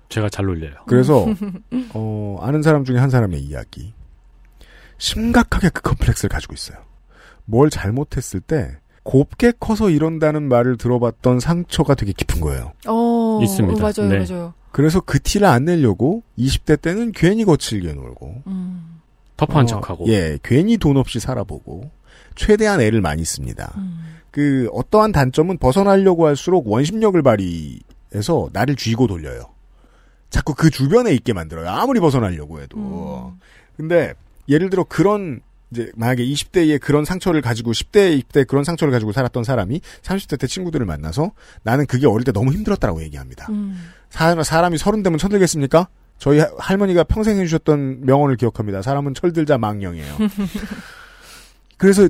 제가 잘 놀려요. 그래서 어, 아는 사람 중에 한 사람의 이야기. 심각하게 그 컴플렉스를 가지고 있어요. 뭘 잘못했을 때 곱게 커서 이런다는 말을 들어봤던 상처가 되게 깊은 거예요. 어, 있습니다. 맞아요, 네. 맞아요. 그래서 그 티를 안 내려고 20대 때는 괜히 거칠게 놀고 음. 터프한 어, 척하고. 예, 괜히 돈 없이 살아보고 최대한 애를 많이 씁니다. 음. 그 어떠한 단점은 벗어나려고 할수록 원심력을 발휘해서 나를 쥐고 돌려요. 자꾸 그 주변에 있게 만들어요. 아무리 벗어나려고 해도. 음. 근데 예를 들어 그런 이제 만약에 20대에 그런 상처를 가지고 10대, 20대 그런 상처를 가지고 살았던 사람이 30대 때 친구들을 만나서 나는 그게 어릴 때 너무 힘들었다라고 얘기합니다. 음. 사, 사람이 서른 되면 천들겠습니까? 저희 하- 할머니가 평생 해주셨던 명언을 기억합니다. 사람은 철들자 망령이에요. 그래서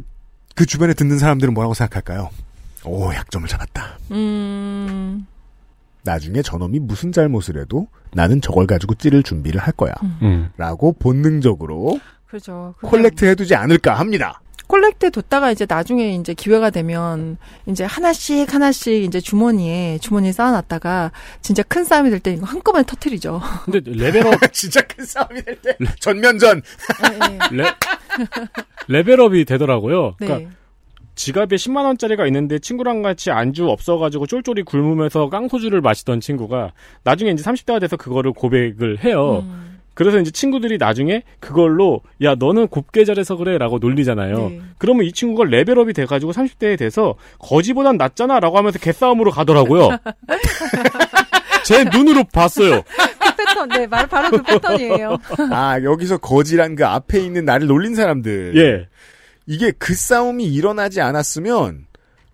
그 주변에 듣는 사람들은 뭐라고 생각할까요? 오, 약점을 잡았다. 음. 나중에 저놈이 무슨 잘못을 해도 나는 저걸 가지고 찌를 준비를 할 거야. 음. 라고 본능적으로 그죠. 그냥 collect 해두지 않을까 합니다. collect 뒀다가 이제 나중에 이제 기회가 되면 이제 하나씩 하나씩 이제 주머니에 주머니에 쌓아놨다가 진짜 큰 싸움이 될 때 이거 한꺼번에 터트리죠. 근데 level up, 진짜 큰 싸움이 될 때. 전면전. 레, level up이 되더라고요. 네. 그러니까 지갑에 10만 원짜리가 있는데 친구랑 같이 안주 없어가지고 쫄쫄이 굶으면서 깡소주를 마시던 친구가 나중에 이제 30대가 돼서 그거를 고백을 해요. 음. 그래서 이제 친구들이 나중에 그걸로 야 너는 곱게 잘해서 그래라고 놀리잖아요. 네. 그러면 이 친구가 레벨업이 돼가지고 30대에 돼서 거지보단 낫잖아라고 하면서 개싸움으로 가더라고요. 제 눈으로 봤어요. 그 패턴, 네, 말 바로 그 패턴이에요. 아, 여기서 거지란 그 앞에 있는 나를 놀린 사람들. 예. 이게 그 싸움이 일어나지 않았으면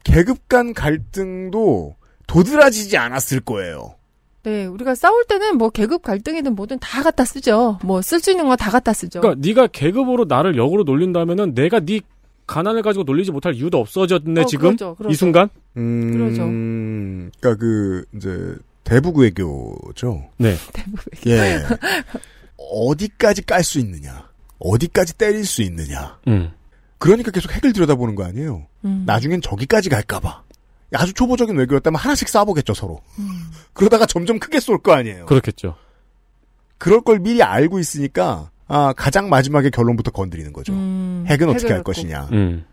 계급 간 갈등도 도드라지지 않았을 거예요. 네, 우리가 싸울 때는 뭐 계급 갈등이든 뭐든 다 갖다 쓰죠. 뭐 쓸 수 있는 거 다 갖다 쓰죠. 그러니까 네가 계급으로 나를 역으로 놀린다면은 내가 네 가난을 가지고 놀리지 못할 이유도 없어졌네 어, 지금 그러죠, 그러죠. 이 순간. 음, 그러죠. 그러니까 그 이제 대북 외교죠. 네. 예. 어디까지 깔 수 있느냐, 어디까지 때릴 수 있느냐. 음. 그러니까 계속 핵을 들여다보는 거 아니에요. 음. 나중엔 저기까지 갈까봐. 아주 초보적인 외교였다면 하나씩 쏴보겠죠 서로. 음. 그러다가 점점 크게 쏠 거 아니에요. 그렇겠죠. 그럴 걸 미리 알고 있으니까 아, 가장 마지막에 결론부터 건드리는 거죠. 음, 핵은 어떻게 할 갖고. 것이냐. 음.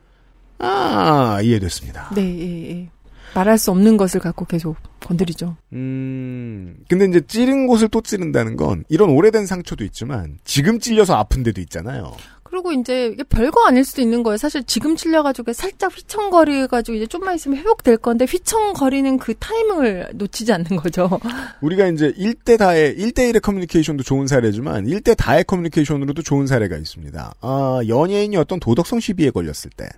아 이해됐습니다. 네, 예, 예. 말할 수 없는 것을 갖고 계속 건드리죠. 음, 근데 이제 찌른 곳을 또 찌른다는 건 이런 오래된 상처도 있지만 지금 찔려서 아픈 데도 있잖아요. 그리고 이제 이게 별거 아닐 수도 있는 거예요. 사실 지금 찔려가지고 살짝 휘청거려가지고 이제 좀만 있으면 회복될 건데 휘청거리는 그 타이밍을 놓치지 않는 거죠. 우리가 이제 1대 다의 1대1의 커뮤니케이션도 좋은 사례지만 1대 다의 커뮤니케이션으로도 좋은 사례가 있습니다. 아, 연예인이 어떤 도덕성 시비에 걸렸을 때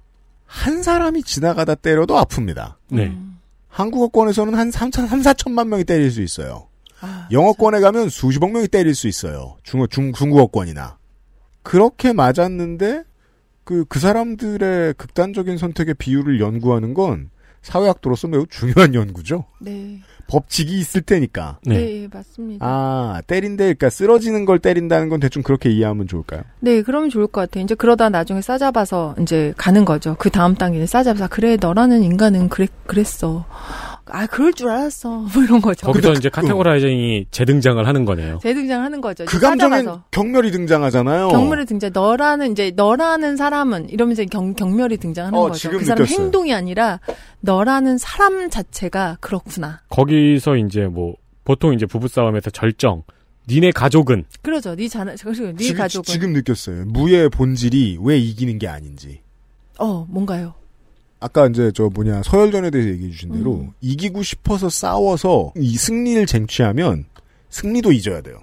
한 사람이 지나가다 때려도 아픕니다. 네. 한국어권에서는 한 3천, 3, 4천만 명이 때릴 수 있어요. 아, 영어권에 가면 수십억 명이 때릴 수 있어요. 중어, 중, 중국어권이나. 그렇게 맞았는데, 그, 그 사람들의 극단적인 선택의 비율을 연구하는 건 사회학도로서 매우 중요한 연구죠. 네. 법칙이 있을 테니까. 네, 맞습니다. 아, 때린데, 그러니까 쓰러지는 걸 때린다는 건 대충 그렇게 이해하면 좋을까요? 네, 그러면 좋을 것 같아요. 이제 그러다 나중에 싸잡아서 이제 가는 거죠. 그 다음 단계는 싸잡아서 그래 너라는 인간은 그랬 그랬어. 아, 그럴 줄 알았어. 뭐 이런 거죠. 거기서 이제 카테고라이징이 재등장을 하는 거네요. 재등장하는 거죠. 그 감정엔 싸잡아서. 경멸이 등장하잖아요. 경멸이 등장. 너라는 이제 너라는 사람은 이러면서 경, 경멸이 등장하는 어, 거죠. 지금 그 사람 느꼈어요. 행동이 아니라 너라는 사람 자체가 그렇구나. 거기서 이제 뭐 보통 이제 부부 싸움에서 절정. 니네 가족은 그러죠. 네 자네 네 지금, 가족은 지금 느꼈어요. 무의 본질이 왜 이기는 게 아닌지. 어 뭔가요? 아까 이제 저 뭐냐 서열전에 대해서 얘기해 주신 대로 음. 이기고 싶어서 싸워서 이 승리를 쟁취하면 승리도 잊어야 돼요.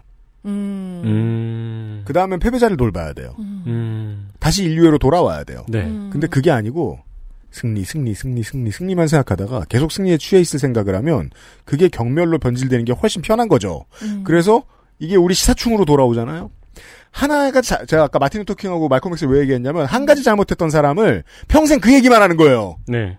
음. 음. 그 다음엔 패배자를 돌봐야 돼요. 음. 다시 인류애로 돌아와야 돼요. 네. 음. 근데 그게 아니고 승리, 승리, 승리, 승리, 승리만 생각하다가 계속 승리에 취해 있을 생각을 하면 그게 경멸로 변질되는 게 훨씬 편한 거죠. 음. 그래서 이게 우리 시사충으로 돌아오잖아요. 하나가 자- 제가 아까 마틴 루터 킹하고 말콤 엑스 왜 얘기했냐면 한 가지 잘못했던 사람을 평생 그 얘기만 하는 거예요. 네.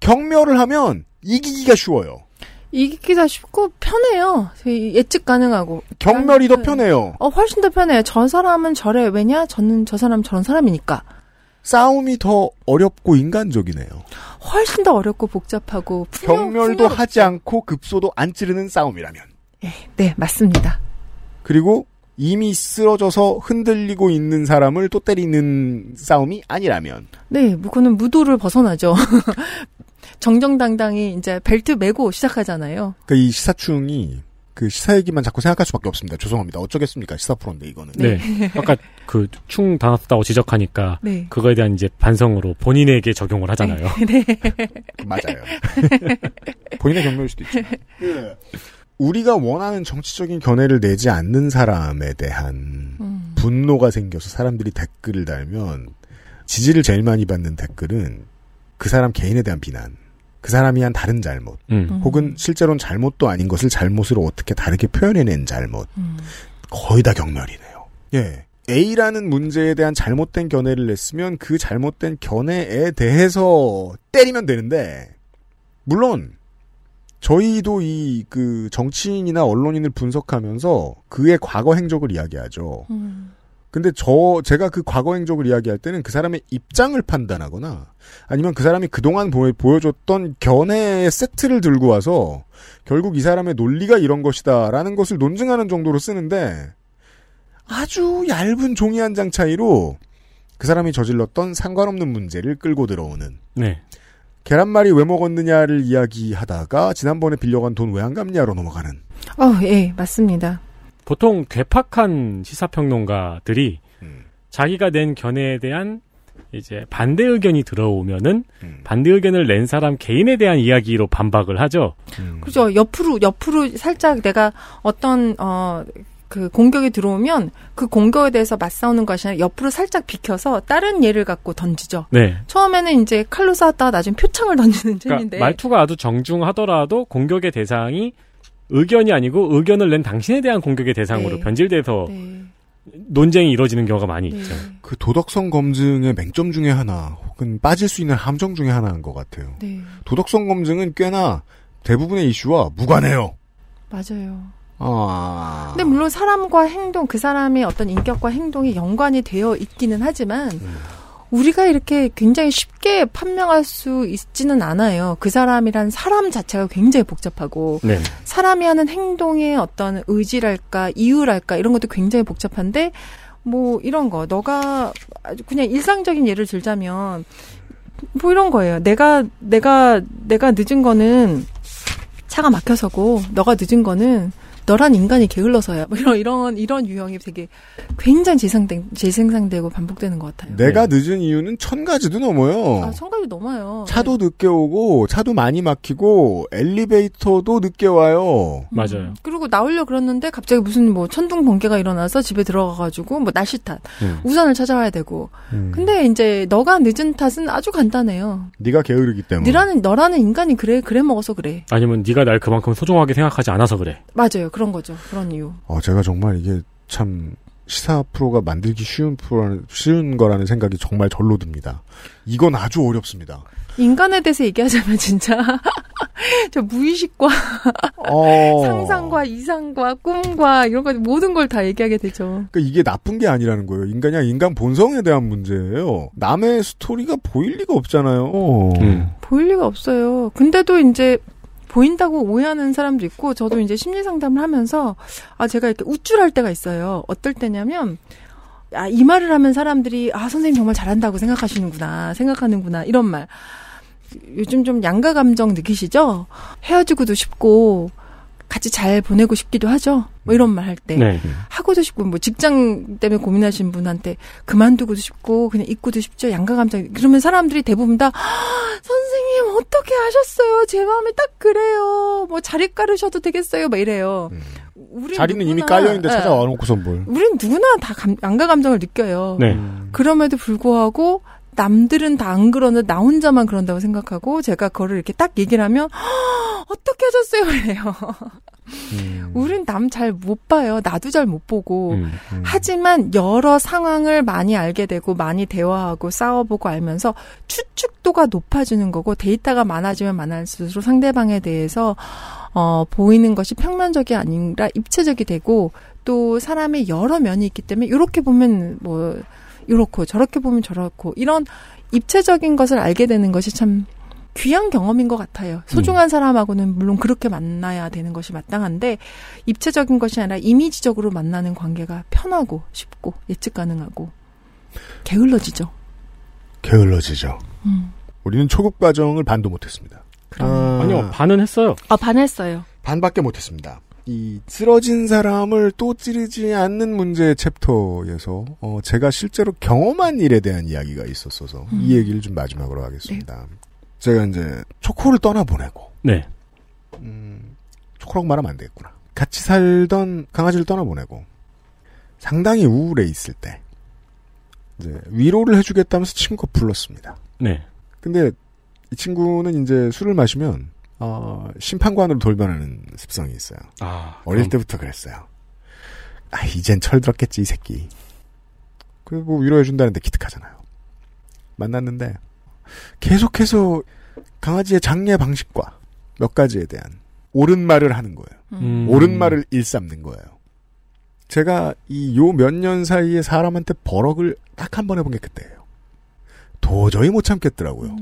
경멸을 하면 이기기가 쉬워요. 이기기가 쉽고 편해요. 예측 가능하고. 경멸이 더 그- 편해요. 어 훨씬 더 편해요. 저 사람은 저래 왜냐? 저는 저 사람 저런 사람이니까. 싸움이 더 어렵고 인간적이네요. 훨씬 더 어렵고 복잡하고 풍요, 경멸도 풍요- 하지 않고 급소도 안 찌르는 싸움이라면. 네 맞습니다. 그리고 이미 쓰러져서 흔들리고 있는 사람을 또 때리는 싸움이 아니라면. 네, 뭐 그거는 무도를 벗어나죠. 정정당당히 이제 벨트 메고 시작하잖아요. 그러니까 이 시사충이 그 시사 얘기만 자꾸 생각할 수밖에 없습니다. 죄송합니다. 어쩌겠습니까? 시사 프로인데 이거는. 네. 아까 그 충 당했다고 지적하니까 네. 그거에 대한 이제 반성으로 본인에게 적용을 하잖아요. 네. 맞아요. 본인의 경멸일 수도 있죠. 우리가 원하는 정치적인 견해를 내지 않는 사람에 대한 음. 분노가 생겨서 사람들이 댓글을 달면 지지를 제일 많이 받는 댓글은 그 사람 개인에 대한 비난, 그 사람이 한 다른 잘못, 음. 혹은 실제로는 잘못도 아닌 것을 잘못으로 어떻게 다르게 표현해낸 잘못, 음. 거의 다 경멸이네요. 예. A라는 문제에 대한 잘못된 견해를 냈으면 그 잘못된 견해에 대해서 때리면 되는데, 물론, 저희도 이, 그, 정치인이나 언론인을 분석하면서 그의 과거 행적을 이야기하죠. 음. 근데 저, 제가 그 과거 행적을 이야기할 때는 그 사람의 입장을 판단하거나, 아니면 그 사람이 그동안 보, 보여 줬던 견해의 세트를 들고 와서, 결국 이 사람의 논리가 이런 것이다, 라는 것을 논증하는 정도로 쓰는데, 아주 얇은 종이 한 장 차이로, 그 사람이 저질렀던 상관없는 문제를 끌고 들어오는, 네. 계란말이 왜 먹었느냐를 이야기하다가, 지난번에 빌려간 돈 왜 안 갚냐로 넘어가는, 어, 예, 맞습니다. 보통 괴팍한 시사평론가들이 음. 자기가 낸 견해에 대한 이제 반대 의견이 들어오면은 음. 반대 의견을 낸 사람 개인에 대한 이야기로 반박을 하죠. 음. 그죠. 옆으로, 옆으로 살짝 내가 어떤, 어, 그 공격이 들어오면 그 공격에 대해서 맞싸우는 것이 아니라 옆으로 살짝 비켜서 다른 예를 갖고 던지죠. 네. 처음에는 이제 칼로 싸웠다가 나중에 표창을 던지는 그러니까 셈인데. 말투가 아주 정중하더라도 공격의 대상이 의견이 아니고 의견을 낸 당신에 대한 공격의 대상으로 네. 변질돼서 네. 논쟁이 이루어지는 경우가 많이 네. 있죠. 그 도덕성 검증의 맹점 중에 하나, 혹은 빠질 수 있는 함정 중에 하나인 것 같아요. 네. 도덕성 검증은 꽤나 대부분의 이슈와 무관해요. 맞아요. 아. 근데 물론 사람과 행동, 그 사람의 어떤 인격과 행동이 연관이 되어 있기는 하지만 음. 우리가 이렇게 굉장히 쉽게 판명할 수 있지는 않아요. 그 사람이란 사람 자체가 굉장히 복잡하고 네. 사람이 하는 행동의 어떤 의지랄까 이유랄까 이런 것도 굉장히 복잡한데 뭐 이런 거 너가 아주 그냥 일상적인 예를 들자면 뭐 이런 거예요. 내가 내가 내가 늦은 거는 차가 막혀서고 너가 늦은 거는 너란 인간이 게을러서야. 뭐 이런 이런 이런 유형이 되게 굉장히 재생된 재생산되고 반복되는 것 같아요. 내가 늦은 이유는 천 가지도 넘어요. 아, 청각이 넘어요. 차도 늦게 오고 차도 많이 막히고 엘리베이터도 늦게 와요. 맞아요. 그리고 나오려 그랬는데 갑자기 무슨 뭐 천둥 번개가 일어나서 집에 들어가가지고 뭐 날씨 탓 음. 우산을 찾아와야 되고 음. 근데 이제 너가 늦은 탓은 아주 간단해요. 네가 게으르기 때문에. 너라는 너라는 인간이 그래 그래 먹어서 그래 아니면 네가 날 그만큼 소중하게 생각하지 않아서 그래. 맞아요 그런 거죠 그런 이유. 어, 제가 정말 이게 참 시사 프로가 만들기 쉬운 프로라는 쉬운 거라는 생각이 정말 절로 듭니다. 이건 아주 어렵습니다. 인간에 대해서 얘기하자면 진짜 저 무의식과 어. 상상과 이상과 꿈과 이런 거 모든 걸 다 얘기하게 되죠. 그러니까 이게 나쁜 게 아니라는 거예요. 인간이 아니라 인간 본성에 대한 문제예요. 남의 스토리가 보일 리가 없잖아요. 음. 보일 리가 없어요. 근데도 이제 보인다고 오해하는 사람도 있고 저도 이제 심리 상담을 하면서 아 제가 이렇게 우쭐할 때가 있어요. 어떨 때냐면 아 이 말을 하면 사람들이 아 선생님 정말 잘한다고 생각하시는구나 생각하는구나 이런 말 요즘 좀 양가 감정 느끼시죠? 헤어지고도 싶고 같이 잘 보내고 싶기도 하죠. 뭐 이런 말 할 때. 네. 하고도 싶고 뭐 직장 때문에 고민하시는 분한테 그만두고도 싶고 그냥 있고도 싶죠. 양가 감정. 그러면 사람들이 대부분 다 "아, 선생님 어떻게 하셨어요? 제 마음에 딱 그래요. 뭐 자리 깔으셔도 되겠어요. 막 이래요. 우린 자리는 이미 누구나- 깔려 있는데 예. 찾아와 놓고선 뭘. 우린 누구나 다 감, 양가 감정을 느껴요. 네. 그럼에도 불구하고 남들은 다 안 그러는데 나 혼자만 그런다고 생각하고 제가 그거를 이렇게 딱 얘기를 하면 "헉, 어떻게 하셨어요? 그래요. 우린 남 잘 못 봐요. 나도 잘 못 보고. 음. 하지만 여러 상황을 많이 알게 되고 많이 대화하고 싸워보고 알면서 추측도가 높아지는 거고 데이터가 많아지면 많아질수록 상대방에 대해서 어, 보이는 것이 평면적이 아니라 입체적이 되고 또 사람의 여러 면이 있기 때문에 이렇게 보면 뭐 이렇고 저렇게 보면 저렇고 이런 입체적인 것을 알게 되는 것이 참 귀한 경험인 것 같아요. 소중한 사람하고는 물론 그렇게 만나야 되는 것이 마땅한데 입체적인 것이 아니라 이미지적으로 만나는 관계가 편하고 쉽고 예측 가능하고 게을러지죠. 게을러지죠. 음. 우리는 초급 과정을 반도 못했습니다. 아, 아니요, 반은 했어요. 아 반했어요. 반밖에 못했습니다. 이 쓰러진 사람을 또 찌르지 않는 문제 챕터에서 어, 제가 실제로 경험한 일에 대한 이야기가 있었어서 음. 이 얘기를 좀 마지막으로 하겠습니다. 제가 이제 초코를 떠나보내고 네. 음, 초코라고 말하면 안 되겠구나. 같이 살던 강아지를 떠나보내고 상당히 우울해 있을 때 이제 위로를 해주겠다면서 친구가 불렀습니다. 네. 근데 이 친구는 이제 술을 마시면 어, 심판관으로 돌변하는 습성이 있어요. 아, 어릴 그럼- 때부터 그랬어요. 아 이젠 철들었겠지 이 새끼. 그리고 뭐 위로해준다는데 기특하잖아요. 만났는데 계속해서 강아지의 장례 방식과 몇 가지에 대한 옳은 말을 하는 거예요. 음. 옳은 말을 일삼는 거예요. 제가 이 요 몇 년 사이에 사람한테 버럭을 딱 한 번 해본 게 그때예요. 도저히 못 참겠더라고요.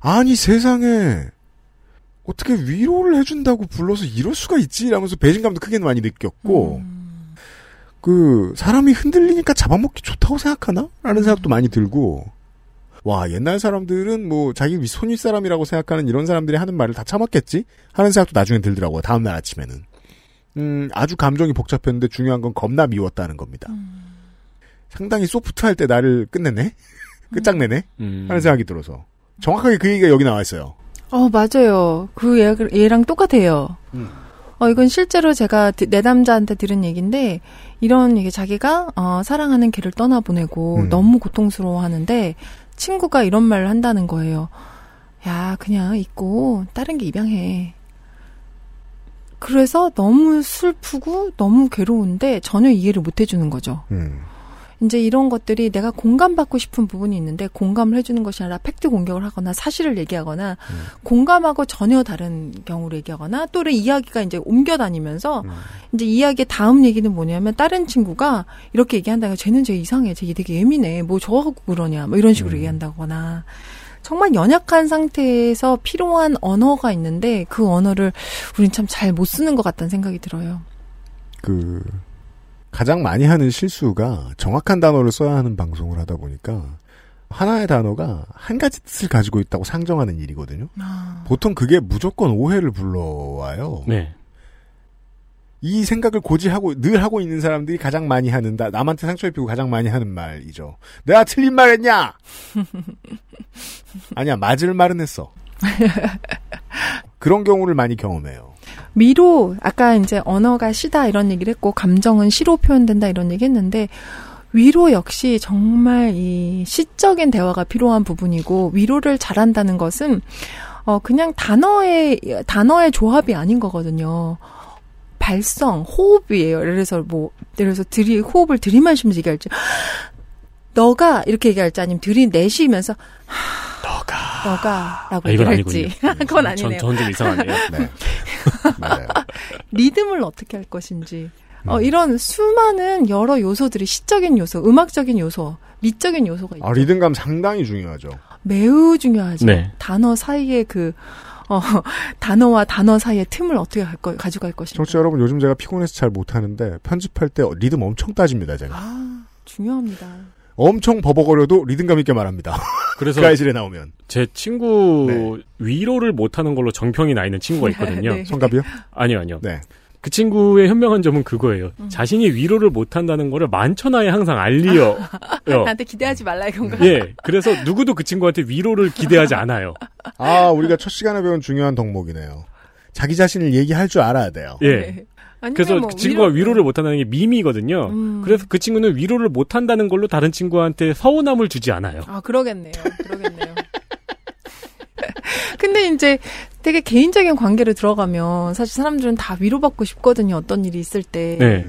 아니 세상에 어떻게 위로를 해준다고 불러서 이럴 수가 있지? 이러면서 배신감도 크게 많이 느꼈고 그 사람이 흔들리니까 잡아먹기 좋다고 생각하나? 라는 생각도 많이 들고 와 옛날 사람들은 뭐 자기 손윗 사람이라고 생각하는 이런 사람들이 하는 말을 다 참았겠지? 하는 생각도 나중에 들더라고요. 다음 날 아침에는. 음, 아주 감정이 복잡했는데 중요한 건 겁나 미웠다는 겁니다. 상당히 소프트할 때 나를 끝내네? 끝장내네? 음. 하는 생각이 들어서. 정확하게 그 얘기가 여기 나와 있어요. 어 맞아요. 그 얘, 얘랑 똑같아요. 음. 어 이건 실제로 제가 드- 내 남자한테 들은 얘기인데 이런 얘기 자기가 어, 사랑하는 걔를 떠나보내고 음. 너무 고통스러워 하는데 친구가 이런 말을 한다는 거예요. 야 그냥 있고 다른 게 입양해. 그래서 너무 슬프고 너무 괴로운데 전혀 이해를 못 해주는 거죠. 음. 이제 이런 것들이 내가 공감받고 싶은 부분이 있는데 공감을 해주는 것이 아니라 팩트 공격을 하거나 사실을 얘기하거나 공감하고 전혀 다른 경우를 얘기하거나 또는 이야기가 이제 옮겨 다니면서 이제 이야기의 다음 얘기는 뭐냐면 다른 친구가 이렇게 얘기한다가 쟤는 쟤 이상해. 쟤 되게 예민해. 뭐 저하고 그러냐. 뭐 이런 식으로 얘기한다거나. 정말 연약한 상태에서 필요한 언어가 있는데 그 언어를 우린 참 잘 못 쓰는 것 같다는 생각이 들어요. 그 가장 많이 하는 실수가 정확한 단어를 써야 하는 방송을 하다 보니까 하나의 단어가 한 가지 뜻을 가지고 있다고 상정하는 일이거든요. 보통 그게 무조건 오해를 불러와요. 네. 이 생각을 고지하고 늘 하고 있는 사람들이 가장 많이 하는 다 남한테 상처 입히고 가장 많이 하는 말이죠. 내가 틀린 말 했냐? 아니야 맞을 말은 했어. 그런 경우를 많이 경험해요. 미로 아까 이제 언어가 시다 이런 얘기를 했고 감정은 시로 표현된다 이런 얘기 했는데 위로 역시 정말 이 시적인 대화가 필요한 부분이고 위로를 잘한다는 것은 어 그냥 단어의 단어의 조합이 아닌 거거든요. 발성, 호흡이에요. 예를 들어서 뭐 예를 들어서 들이 호흡을 들이마시면서 얘기할지 너가 이렇게 얘기할 지 아니면 들이내쉬면서 너가 너가라고 아, 이건 얘기할지 그건 아니네요. 전 좀 이상하네요. 네. 맞아요. 리듬을 어떻게 할 것인지 음. 어, 이런 수많은 여러 요소들이 시적인 요소, 음악적인 요소, 미적인 요소가 있죠. 아, 리듬감 상당히 중요하죠. 매우 중요하죠. 네. 단어 사이에 그 어, 단어와 단어 사이의 틈을 어떻게 할 거, 가져갈 것인가. 청취자 여러분 요즘 제가 피곤해서 잘 못하는데 편집할 때 리듬 엄청 따집니다 제가. 아, 중요합니다. 엄청 버벅거려도 리듬감 있게 말합니다. 그래서 가이실에 나오면. 제 친구 네. 위로를 못하는 걸로 정평이 나 있는 친구가 있거든요. 네. 성갑이요? 아니요, 아니요. 네. 그 친구의 현명한 점은 그거예요. 음. 자신이 위로를 못한다는 거를 만천하에 항상 알리어. 요. 나한테 기대하지 말라 이건가? 예. 그래서 누구도 그 친구한테 위로를 기대하지 않아요. 아 우리가 첫 시간에 배운 중요한 덕목이네요. 자기 자신을 얘기할 줄 알아야 돼요. 예. 그래서 뭐 그 친구가 위로... 를 못 한다는 게 밈이거든요. 음. 그래서 그 친구는 위로를 못 한다는 걸로 다른 친구한테 서운함을 주지 않아요. 아, 그러겠네요. 그러겠네요. 근데 이제 되게 개인적인 관계로 들어가면 사실 사람들은 다 위로받고 싶거든요. 어떤 일이 있을 때. 네.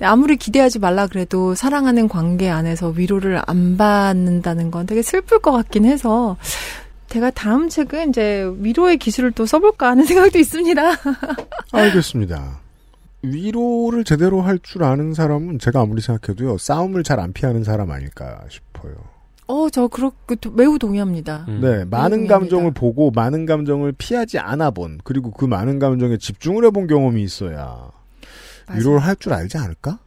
아무리 기대하지 말라 그래도 사랑하는 관계 안에서 위로를 안 받는다는 건 되게 슬플 것 같긴 해서 제가 다음 책은 이제 위로의 기술을 또 써볼까 하는 생각도 있습니다. 알겠습니다. 위로를 제대로 할 줄 아는 사람은 제가 아무리 생각해도요 싸움을 잘 안 피하는 사람 아닐까 싶어요. 어, 저 그렇게 매우 동의합니다. 음. 네, 많은 동의합니다. 감정을 보고 많은 감정을 피하지 않아 본 그리고 그 많은 감정에 집중을 해본 경험이 있어야. 위로를 할 줄 알지 않을까?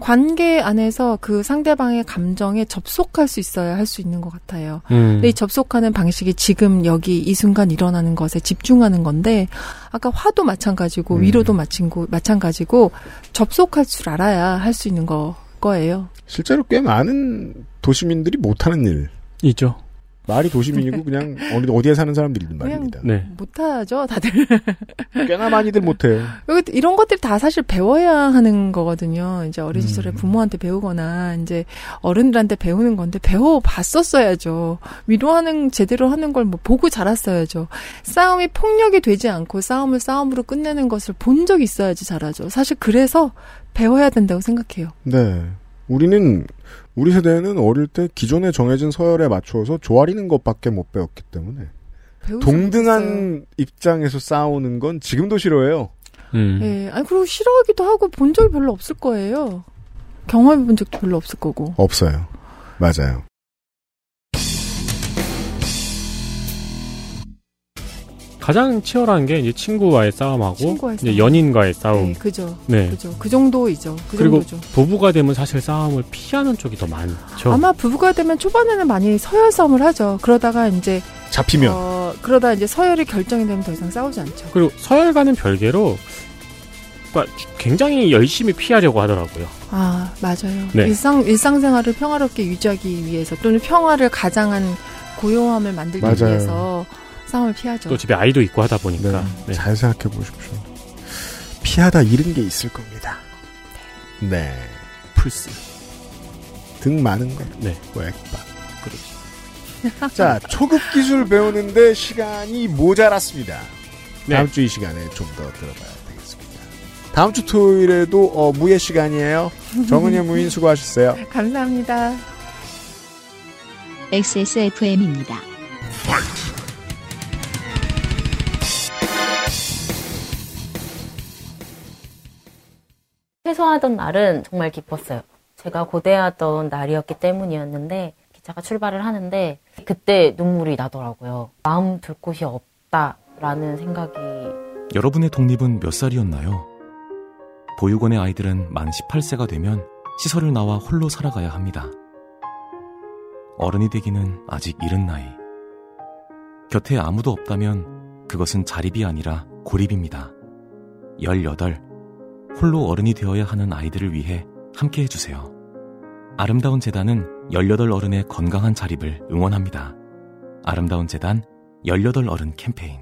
관계 안에서 그 상대방의 감정에 접속할 수 있어야 할 수 있는 것 같아요. 음. 근데 이 접속하는 방식이 지금 여기 이 순간 일어나는 것에 집중하는 건데 아까 화도 마찬가지고 음. 위로도 마친고 마찬가지고 접속할 줄 알아야 할 수 있는 거 거예요. 실제로 꽤 많은 도시민들이 못하는 일. 있죠. 말이 도시민이고 그냥 어디 어디에 사는 사람들이든 그냥 말입니다. 네. 못하죠, 다들. 꽤나 많이들 못해요. 이런 것들이 다 사실 배워야 하는 거거든요. 이제 어린 음. 시절에 부모한테 배우거나 이제 어른들한테 배우는 건데 배워 봤었어야죠. 위로하는 제대로 하는 걸 뭐 보고 자랐어야죠. 싸움이 폭력이 되지 않고 싸움을 싸움으로 끝내는 것을 본 적이 있어야지 잘하죠. 사실 그래서 배워야 된다고 생각해요. 네. 우리는 우리 세대는 어릴 때 기존에 정해진 서열에 맞추어서 조아리는 것밖에 못 배웠기 때문에. 동등한 입장에서 싸우는 건 지금도 싫어해요. 음. 예, 아니 그리고 싫어하기도 하고 본 적이 별로 없을 거예요. 경험해 본 적도 별로 없을 거고. 없어요. 맞아요. 가장 치열한 게 이제 친구와의 싸움하고 친구와의 이제 싸움. 연인과의 싸움. 네, 그죠. 네. 그죠. 그 정도이죠. 그 그리고 정도죠. 부부가 되면 사실 싸움을 피하는 쪽이 더 많죠. 아마 부부가 되면 초반에는 많이 서열 싸움을 하죠. 그러다가 이제 잡히면 어, 그러다 이제 서열이 결정이 되면 더 이상 싸우지 않죠. 그리고 서열과는 별개로 굉장히 열심히 피하려고 하더라고요. 아 맞아요. 네. 일상 일상생활을 평화롭게 유지하기 위해서 또는 평화를 가장한 고요함을 만들기 맞아요. 위해서 싸움을 피하죠. 또 집에 아이도 있고 하다 보니까. 네. 잘 생각해 보십시오. 피하다 잃은 게 있을 겁니다. 네. 풀스. 등 많은 것. 네. 액박. 그렇죠. 자, 초급 기술 배우는데 시간이 모자랐습니다. 네. 다음 주 이 시간에 좀 더 들어봐야 되겠습니다. 다음 주 토요일에도 어, 무예 시간이에요. 정은혜 무인 수고하셨어요. 감사합니다. XSFM입니다. 퇴소하던 날은 정말 기뻤어요. 제가 고대하던 날이었기 때문이었는데 기차가 출발을 하는데 그때 눈물이 나더라고요. 마음 둘 곳이 없다라는 생각이 여러분의 독립은 몇 살이었나요? 보육원의 아이들은 만 18세가 되면 시설을 나와 홀로 살아가야 합니다. 어른이 되기는 아직 이른 나이. 곁에 아무도 없다면 그것은 자립이 아니라 고립입니다. 18. 홀로 어른이 되어야 하는 아이들을 위해 함께 해주세요. 아름다운 재단은 18 어른의 건강한 자립을 응원합니다. 아름다운 재단 18 어른 캠페인.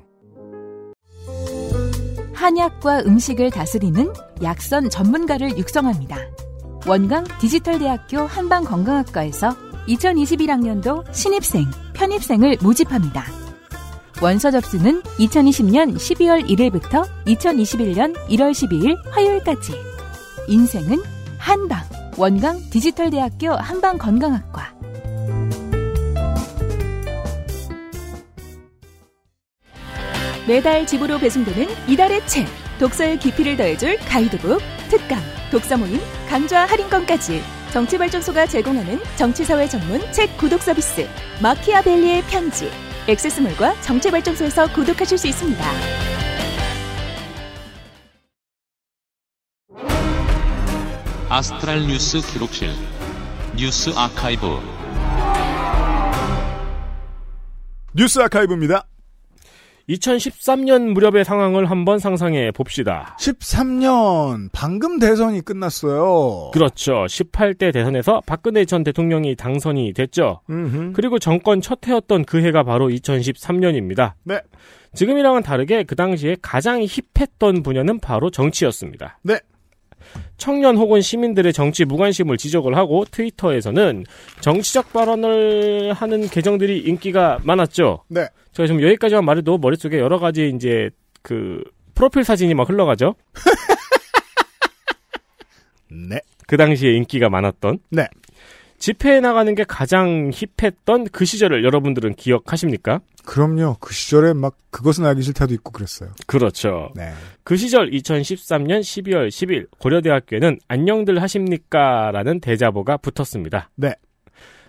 한약과 음식을 다스리는 약선 전문가를 육성합니다. 원광 디지털대학교 한방건강학과에서 2021학년도 신입생, 편입생을 모집합니다. 원서 접수는 2020년 12월 1일부터 2021년 1월 12일 화요일까지. 인생은 한방. 원광 디지털대학교 한방건강학과. 매달 집으로 배송되는 이달의 책. 독서의 깊이를 더해줄 가이드북, 특강, 독서 모임, 강좌 할인권까지 정치발전소가 제공하는 정치사회 전문 책 구독 서비스 마키아벨리의 편지 액세스몰과 정치발전소에서 구독하실 수 있습니다. 아스트랄 뉴스 기록실 뉴스 아카이브 뉴스 아카이브입니다. 2013년 무렵의 상황을 한번 상상해 봅시다. 13년 방금 대선이 끝났어요. 그렇죠. 18대 대선에서 박근혜 전 대통령이 당선이 됐죠. 음흠. 그리고 정권 첫 해였던 그 해가 바로 2013년입니다. 네. 지금이랑은 다르게 그 당시에 가장 힙했던 분야는 바로 정치였습니다. 네. 청년 혹은 시민들의 정치 무관심을 지적을 하고 트위터에서는 정치적 발언을 하는 계정들이 인기가 많았죠. 네. 제가 지금 여기까지만 말해도 머릿속에 여러 가지 이제 그 프로필 사진이 막 흘러가죠. 네. 그 당시에 인기가 많았던. 네. 집회에 나가는 게 가장 힙했던 그 시절을 여러분들은 기억하십니까? 그럼요. 그 시절에 막 그것은 알기 싫다도 있고 그랬어요. 그렇죠. 네. 그 시절 2013년 12월 10일 고려대학교에는 안녕들 하십니까? 라는 대자보가 붙었습니다. 네.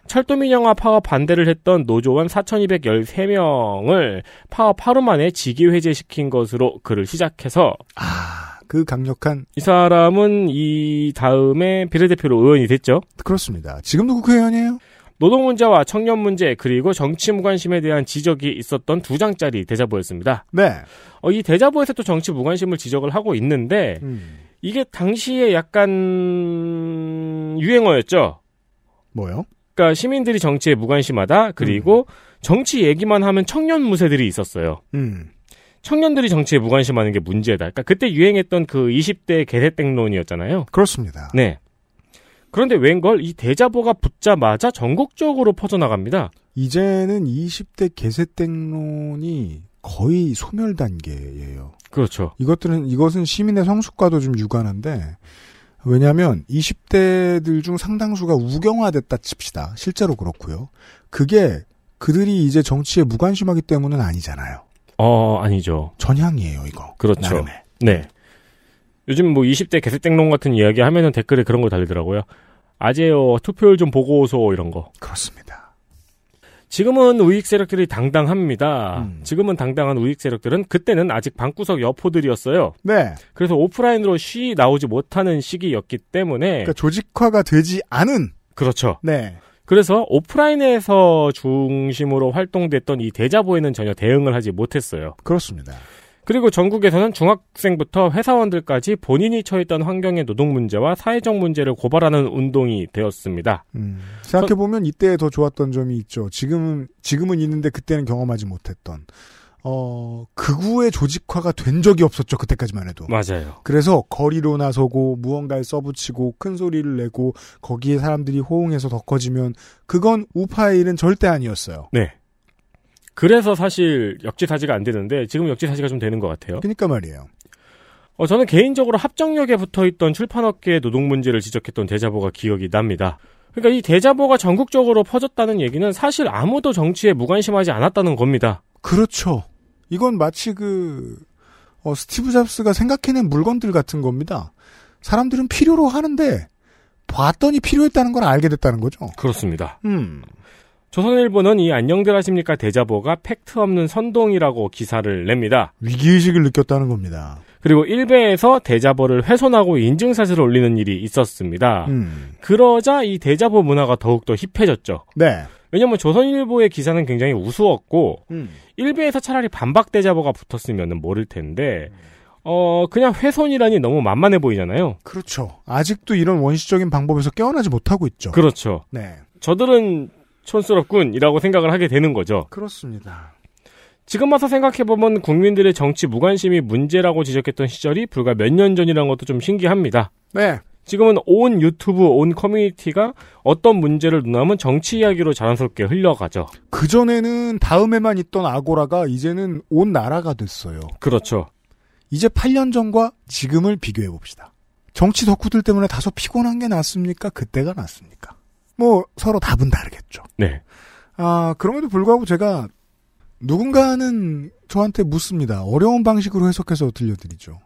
철도민영화 파업 반대를 했던 노조원 4,213명을 파업 하루 만에 직위 해제시킨 것으로 글을 시작해서 아, 그 강력한 이 사람은 이 다음에 비례대표로 의원이 됐죠. 그렇습니다. 지금도 국회의원이에요? 노동 문제와 청년 문제 그리고 정치 무관심에 대한 지적이 있었던 두 장짜리 대자보였습니다. 네. 어, 이 대자보에서 또 정치 무관심을 지적을 하고 있는데 음. 이게 당시에 약간 유행어였죠. 뭐요? 그러니까 시민들이 정치에 무관심하다. 그리고 정치 얘기만 하면 청년 무새들이 있었어요. 음. 청년들이 정치에 무관심하는 게 문제다. 그러니까 그때 유행했던 그 20대 개세땡론이었잖아요. 그렇습니다. 네. 그런데 웬걸 이 대자보가 붙자마자 전국적으로 퍼져나갑니다. 이제는 20대 개세땡론이 거의 소멸 단계예요. 그렇죠. 이것들은 이것은 시민의 성숙과도 좀 유관한데 왜냐하면 20대들 중 상당수가 우경화됐다 칩시다. 실제로 그렇고요. 그게 그들이 이제 정치에 무관심하기 때문은 아니잖아요. 어, 아니죠. 전향이에요, 이거. 그렇죠. 나름의. 네. 요즘 뭐 20대 개새땡론 같은 이야기 하면은 댓글에 그런 거 달리더라고요. 아재요, 투표율 좀 보고 오소, 이런 거. 그렇습니다. 지금은 우익 세력들이 당당합니다. 음. 지금은 당당한 우익 세력들은 그때는 아직 방구석 여포들이었어요. 네. 그래서 오프라인으로 쉬 나오지 못하는 시기였기 때문에 그러니까 조직화가 되지 않은 그렇죠. 네. 그래서 오프라인에서 중심으로 활동됐던 이 대자보에는 전혀 대응을 하지 못했어요. 그렇습니다. 그리고 전국에서는 중학생부터 회사원들까지 본인이 처했던 환경의 노동 문제와 사회적 문제를 고발하는 운동이 되었습니다. 음, 생각해 보면 이때 더 좋았던 점이 있죠. 지금은, 지금은 있는데 그때는 경험하지 못했던. 어, 극우의 조직화가 된 적이 없었죠. 그때까지만 해도. 맞아요. 그래서 거리로 나서고 무언가를 써붙이고 큰 소리를 내고 거기에 사람들이 호응해서 더 커지면 그건 우파의 일은 절대 아니었어요. 네. 그래서 사실 역지사지가 안 되는데 지금 역지사지가 좀 되는 것 같아요. 그러니까 말이에요. 어, 저는 개인적으로 합정역에 붙어있던 출판업계의 노동 문제를 지적했던 대자보가 기억이 납니다. 그러니까 이 대자보가 전국적으로 퍼졌다는 얘기는 사실 아무도 정치에 무관심하지 않았다는 겁니다. 그렇죠. 이건 마치 그, 어, 스티브 잡스가 생각해낸 물건들 같은 겁니다. 사람들은 필요로 하는데, 봤더니 필요했다는 걸 알게 됐다는 거죠. 그렇습니다. 음. 조선일보는 이 안녕들 하십니까 대자보가 팩트 없는 선동이라고 기사를 냅니다. 위기의식을 느꼈다는 겁니다. 그리고 일베에서 대자보를 훼손하고 인증샷을 올리는 일이 있었습니다. 음. 그러자 이 대자보 문화가 더욱더 힙해졌죠. 네. 왜냐면 조선일보의 기사는 굉장히 우스웠고 음. 일베에서 차라리 반박 대자보가 붙었으면 모를 텐데 어, 그냥 훼손이라니 너무 만만해 보이잖아요. 그렇죠. 아직도 이런 원시적인 방법에서 깨어나지 못하고 있죠. 그렇죠. 네. 저들은 촌스럽군이라고 생각을 하게 되는 거죠. 그렇습니다. 지금 와서 생각해보면 국민들의 정치 무관심이 문제라고 지적했던 시절이 불과 몇 년 전이라는 것도 좀 신기합니다. 네. 지금은 온 유튜브, 온 커뮤니티가 어떤 문제를 논하면 정치 이야기로 자연스럽게 흘러가죠. 그전에는 다음에만 있던 아고라가 이제는 온 나라가 됐어요. 그렇죠. 이제 8년 전과 지금을 비교해 봅시다. 정치 덕후들 때문에 다소 피곤한 게 낫습니까? 그때가 낫습니까? 뭐 서로 답은 다르겠죠. 네. 아 그럼에도 불구하고 제가 누군가는 저한테 묻습니다. 어려운 방식으로 해석해서 들려드리죠.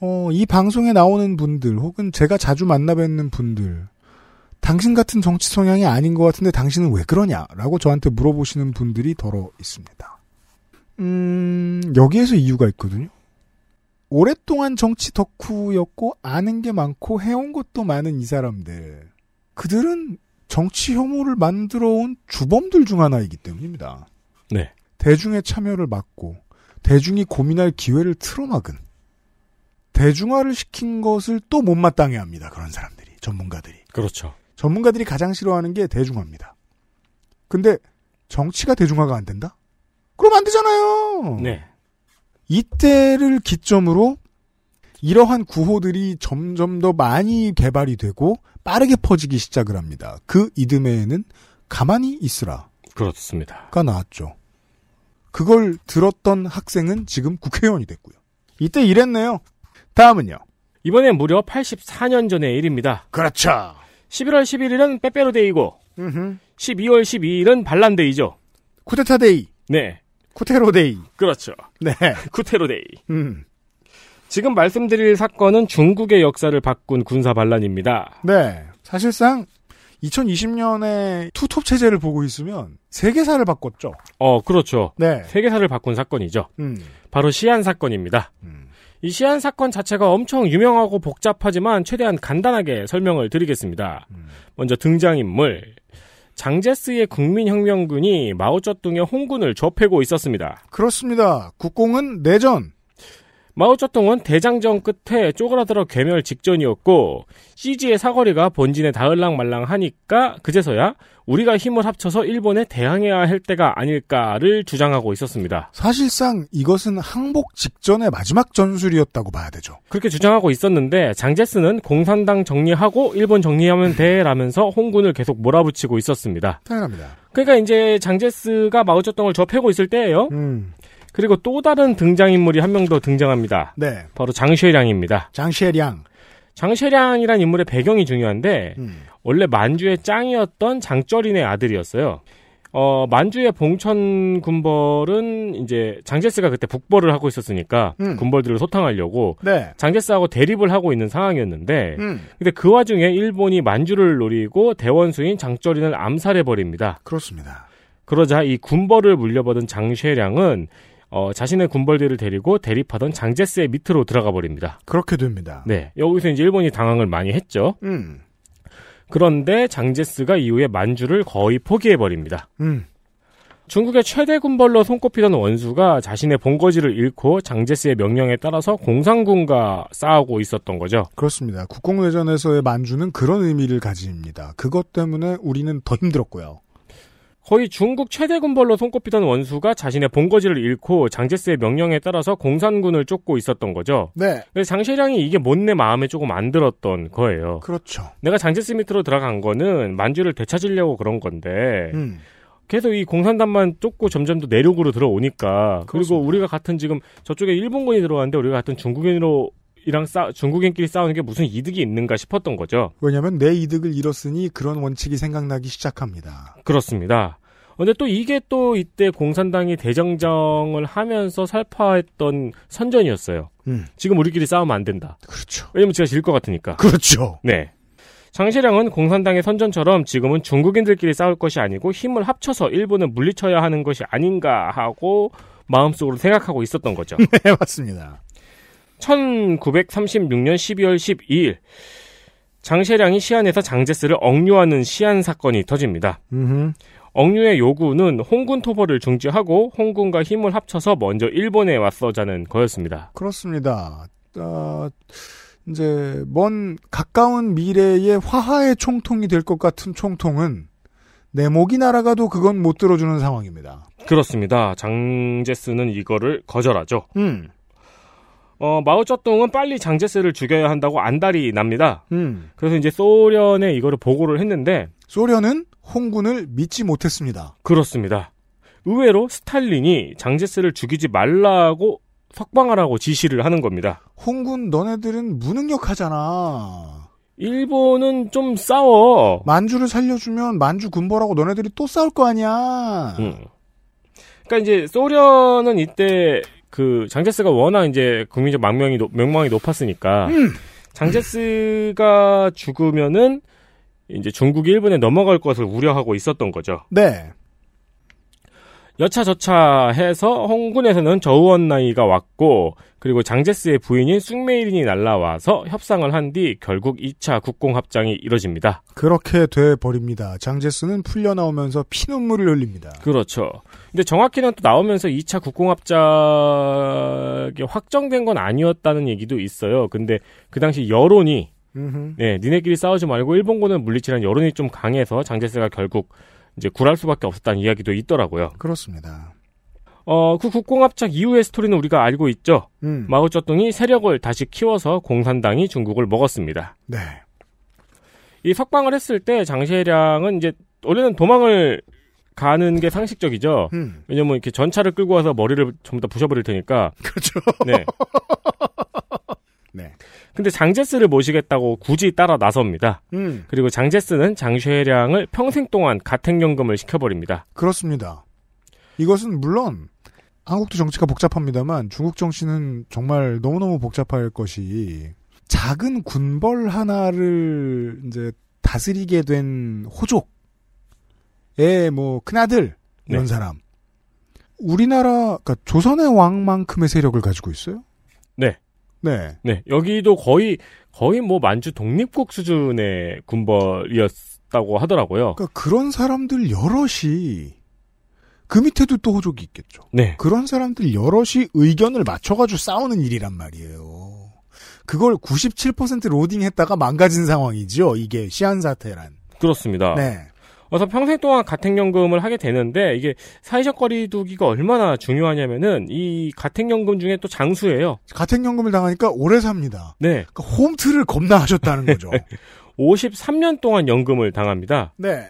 어, 이 방송에 나오는 분들 혹은 제가 자주 만나 뵙는 분들 당신 같은 정치 성향이 아닌 것 같은데 당신은 왜 그러냐라고 저한테 물어보시는 분들이 더러 있습니다. 음, 여기에서 이유가 있거든요. 오랫동안 정치 덕후였고 아는 게 많고 해온 것도 많은 이 사람들. 그들은 정치 혐오를 만들어 온 주범들 중 하나이기 때문입니다. 네. 대중의 참여를 막고 대중이 고민할 기회를 틀어막은 대중화를 시킨 것을 또 못마땅해 합니다. 그런 사람들이 전문가들이. 그렇죠. 전문가들이 가장 싫어하는 게 대중화입니다. 근데 정치가 대중화가 안 된다? 그럼 안 되잖아요. 네. 이때를 기점으로 이러한 구호들이 점점 더 많이 개발이 되고 빠르게 퍼지기 시작을 합니다. 그 이듬해에는 가만히 있으라가 그렇습니다. 나왔죠. 그걸 들었던 학생은 지금 국회의원이 됐고요. 이때 이랬네요. 다음은요. 이번엔 무려 84년 전의 일입니다. 그렇죠. 11월 11일은 빼빼로데이고, 음흠. 12월 12일은 반란데이죠. 쿠데타데이. 네. 쿠테로데이. 그렇죠. 네. 쿠테로데이. 음. 지금 말씀드릴 사건은 중국의 역사를 바꾼 군사 반란입니다. 네. 사실상 2020년에 투톱 체제를 보고 있으면 세계사를 바꿨죠. 어, 그렇죠. 네. 세계사를 바꾼 사건이죠. 음. 바로 시안 사건입니다. 이 시안 사건 자체가 엄청 유명하고 복잡하지만 최대한 간단하게 설명을 드리겠습니다. 먼저 등장인물. 장제스의 국민혁명군이 마오쩌둥의 홍군을 좁히고 있었습니다. 그렇습니다. 국공은 내전. 마오쩌둥은 대장전 끝에 쪼그라들어 괴멸 직전이었고 CG의 사거리가 본진에 닿을랑 말랑 하니까 그제서야 우리가 힘을 합쳐서 일본에 대항해야 할 때가 아닐까를 주장하고 있었습니다. 사실상 이것은 항복 직전의 마지막 전술이었다고 봐야 되죠. 그렇게 주장하고 있었는데 장제스는 공산당 정리하고 일본 정리하면 돼라면서 홍군을 계속 몰아붙이고 있었습니다. 당연합니다. 그러니까 이제 장제스가 마오쩌둥을 접해고 있을 때예요. 음. 그리고 또 다른 등장인물이 한 명 더 등장합니다. 네. 바로 장쉐량입니다. 장쉐량. 장쉐량이란 인물의 배경이 중요한데 음. 원래 만주의 짱이었던 장쩌린의 아들이었어요. 어, 만주의 봉천 군벌은 이제 장제스가 그때 북벌을 하고 있었으니까 음. 군벌들을 소탕하려고 네. 장제스하고 대립을 하고 있는 상황이었는데 음. 근데 그 와중에 일본이 만주를 노리고 대원수인 장쩌린을 암살해 버립니다. 그렇습니다. 그러자 이 군벌을 물려받은 장쉐량은 어, 자신의 군벌들을 데리고 대립하던 장제스의 밑으로 들어가 버립니다. 그렇게 됩니다. 네. 여기서 이제 일본이 당황을 많이 했죠. 음. 그런데 장제스가 이후에 만주를 거의 포기해 버립니다. 음. 중국의 최대 군벌로 손꼽히던 원수가 자신의 본거지를 잃고 장제스의 명령에 따라서 공산군과 싸우고 있었던 거죠. 그렇습니다. 국공내전에서의 만주는 그런 의미를 가집니다. 그것 때문에 우리는 더 힘들었고요. 거의 중국 최대 군벌로 손꼽히던 원수가 자신의 본거지를 잃고 장제스의 명령에 따라서 공산군을 쫓고 있었던 거죠. 네. 그래서 장शे량이 이게 못내 마음에 조금 안 들었던 거예요. 그렇죠. 내가 장제스 밑으로 들어간 거는 만주를 되찾으려고 그런 건데 음. 계속 이 공산당만 쫓고 점점 더 내륙으로 들어오니까 그리고 그렇습니다. 우리가 같은 지금 저쪽에 일본군이 들어왔는데 우리가 같은 중국인으로 이랑 싸 중국인끼리 싸우는 게 무슨 이득이 있는가 싶었던 거죠. 왜냐하면 내 이득을 잃었으니 그런 원칙이 생각나기 시작합니다. 그렇습니다. 근데 또 이게 또 이때 공산당이 대정정을 하면서 살파했던 선전이었어요. 음. 지금 우리끼리 싸우면 안 된다. 그렇죠. 왜냐면 제가 질 것 같으니까. 그렇죠. 네. 장시량은 공산당의 선전처럼 지금은 중국인들끼리 싸울 것이 아니고 힘을 합쳐서 일본을 물리쳐야 하는 것이 아닌가 하고 마음속으로 생각하고 있었던 거죠. 네, 맞습니다. 1936년 12월 12일 장셰량이 시안에서 장제스를 억류하는 시안 사건이 터집니다. 음흠. 억류의 요구는 홍군 토벌을 중지하고 홍군과 힘을 합쳐서 먼저 일본에 왔어자는 거였습니다. 그렇습니다. 어, 이제 먼 가까운 미래의 화하의 총통이 될 것 같은 총통은 내 목이 날아가도 그건 못 들어주는 상황입니다. 그렇습니다. 장제스는 이거를 거절하죠. 음. 어, 마오쩌둥은 빨리 장제스를 죽여야 한다고 안달이 납니다. 음. 그래서 이제 소련에 이거를 보고를 했는데 소련은 홍군을 믿지 못했습니다. 그렇습니다. 의외로 스탈린이 장제스를 죽이지 말라고 석방하라고 지시를 하는 겁니다. 홍군 너네들은 무능력하잖아. 일본은 좀 싸워. 만주를 살려주면 만주 군벌하고 너네들이 또 싸울 거 아니야. 음. 그러니까 이제 소련은 이때 그 장제스가 워낙 이제 국민적 망명이 높- 명망이 높았으니까 음. 장제스가 죽으면은 이제 중국이 일본에 넘어갈 것을 우려하고 있었던 거죠. 네. 여차저차 해서 홍군에서는 저우원 나이가 왔고 그리고 장제스의 부인인 쑥메이린이 날라와서 협상을 한 뒤 결국 2차 국공합장이 이뤄집니다. 그렇게 돼 버립니다. 장제스는 풀려 나오면서 피눈물을 흘립니다. 그렇죠. 근데 정확히는 또 나오면서 2차 국공합작이 확정된 건 아니었다는 얘기도 있어요. 근데 그 당시 여론이. 네, 니네끼리 싸우지 말고 일본군을 물리치라는 여론이 좀 강해서 장제스가 결국 이제 굴할 수밖에 없었다는 이야기도 있더라고요. 그렇습니다. 어, 그 국공합작 이후의 스토리는 우리가 알고 있죠. 음. 마오쩌둥이 세력을 다시 키워서 공산당이 중국을 먹었습니다. 네. 이 석방을 했을 때 장셰량은 이제 원래는 도망을 가는 게 상식적이죠. 음. 왜냐면 이렇게 전차를 끌고 와서 머리를 전부 다 부셔버릴 테니까. 그렇죠. 네. 네. 근데 장제스를 모시겠다고 굳이 따라 나섭니다. 음. 그리고 장제스는 장셰량을 평생 동안 가택연금을 시켜버립니다. 그렇습니다. 이것은 물론 한국도 정치가 복잡합니다만 중국 정치는 정말 너무너무 복잡할 것이 작은 군벌 하나를 이제 다스리게 된 호족의 뭐 큰아들 이런 네. 사람 우리나라 그러니까 조선의 왕만큼의 세력을 가지고 있어요. 네. 네. 네. 여기도 거의, 거의 뭐 만주 독립국 수준의 군벌이었다고 하더라고요. 그러니까 그런 사람들 여럿이 그 밑에도 또 호족이 있겠죠. 네. 그런 사람들 여럿이 의견을 맞춰가지고 싸우는 일이란 말이에요. 그걸 97% 로딩했다가 망가진 상황이죠. 이게 시안 사태란. 그렇습니다. 네. 그래서 평생 동안 가택연금을 하게 되는데 이게 사회적 거리두기가 얼마나 중요하냐면은 이 가택연금 중에 또 장수예요. 가택연금을 당하니까 오래 삽니다. 네. 그러니까 홈트를 겁나 하셨다는 거죠. 53년 동안 연금을 당합니다. 네.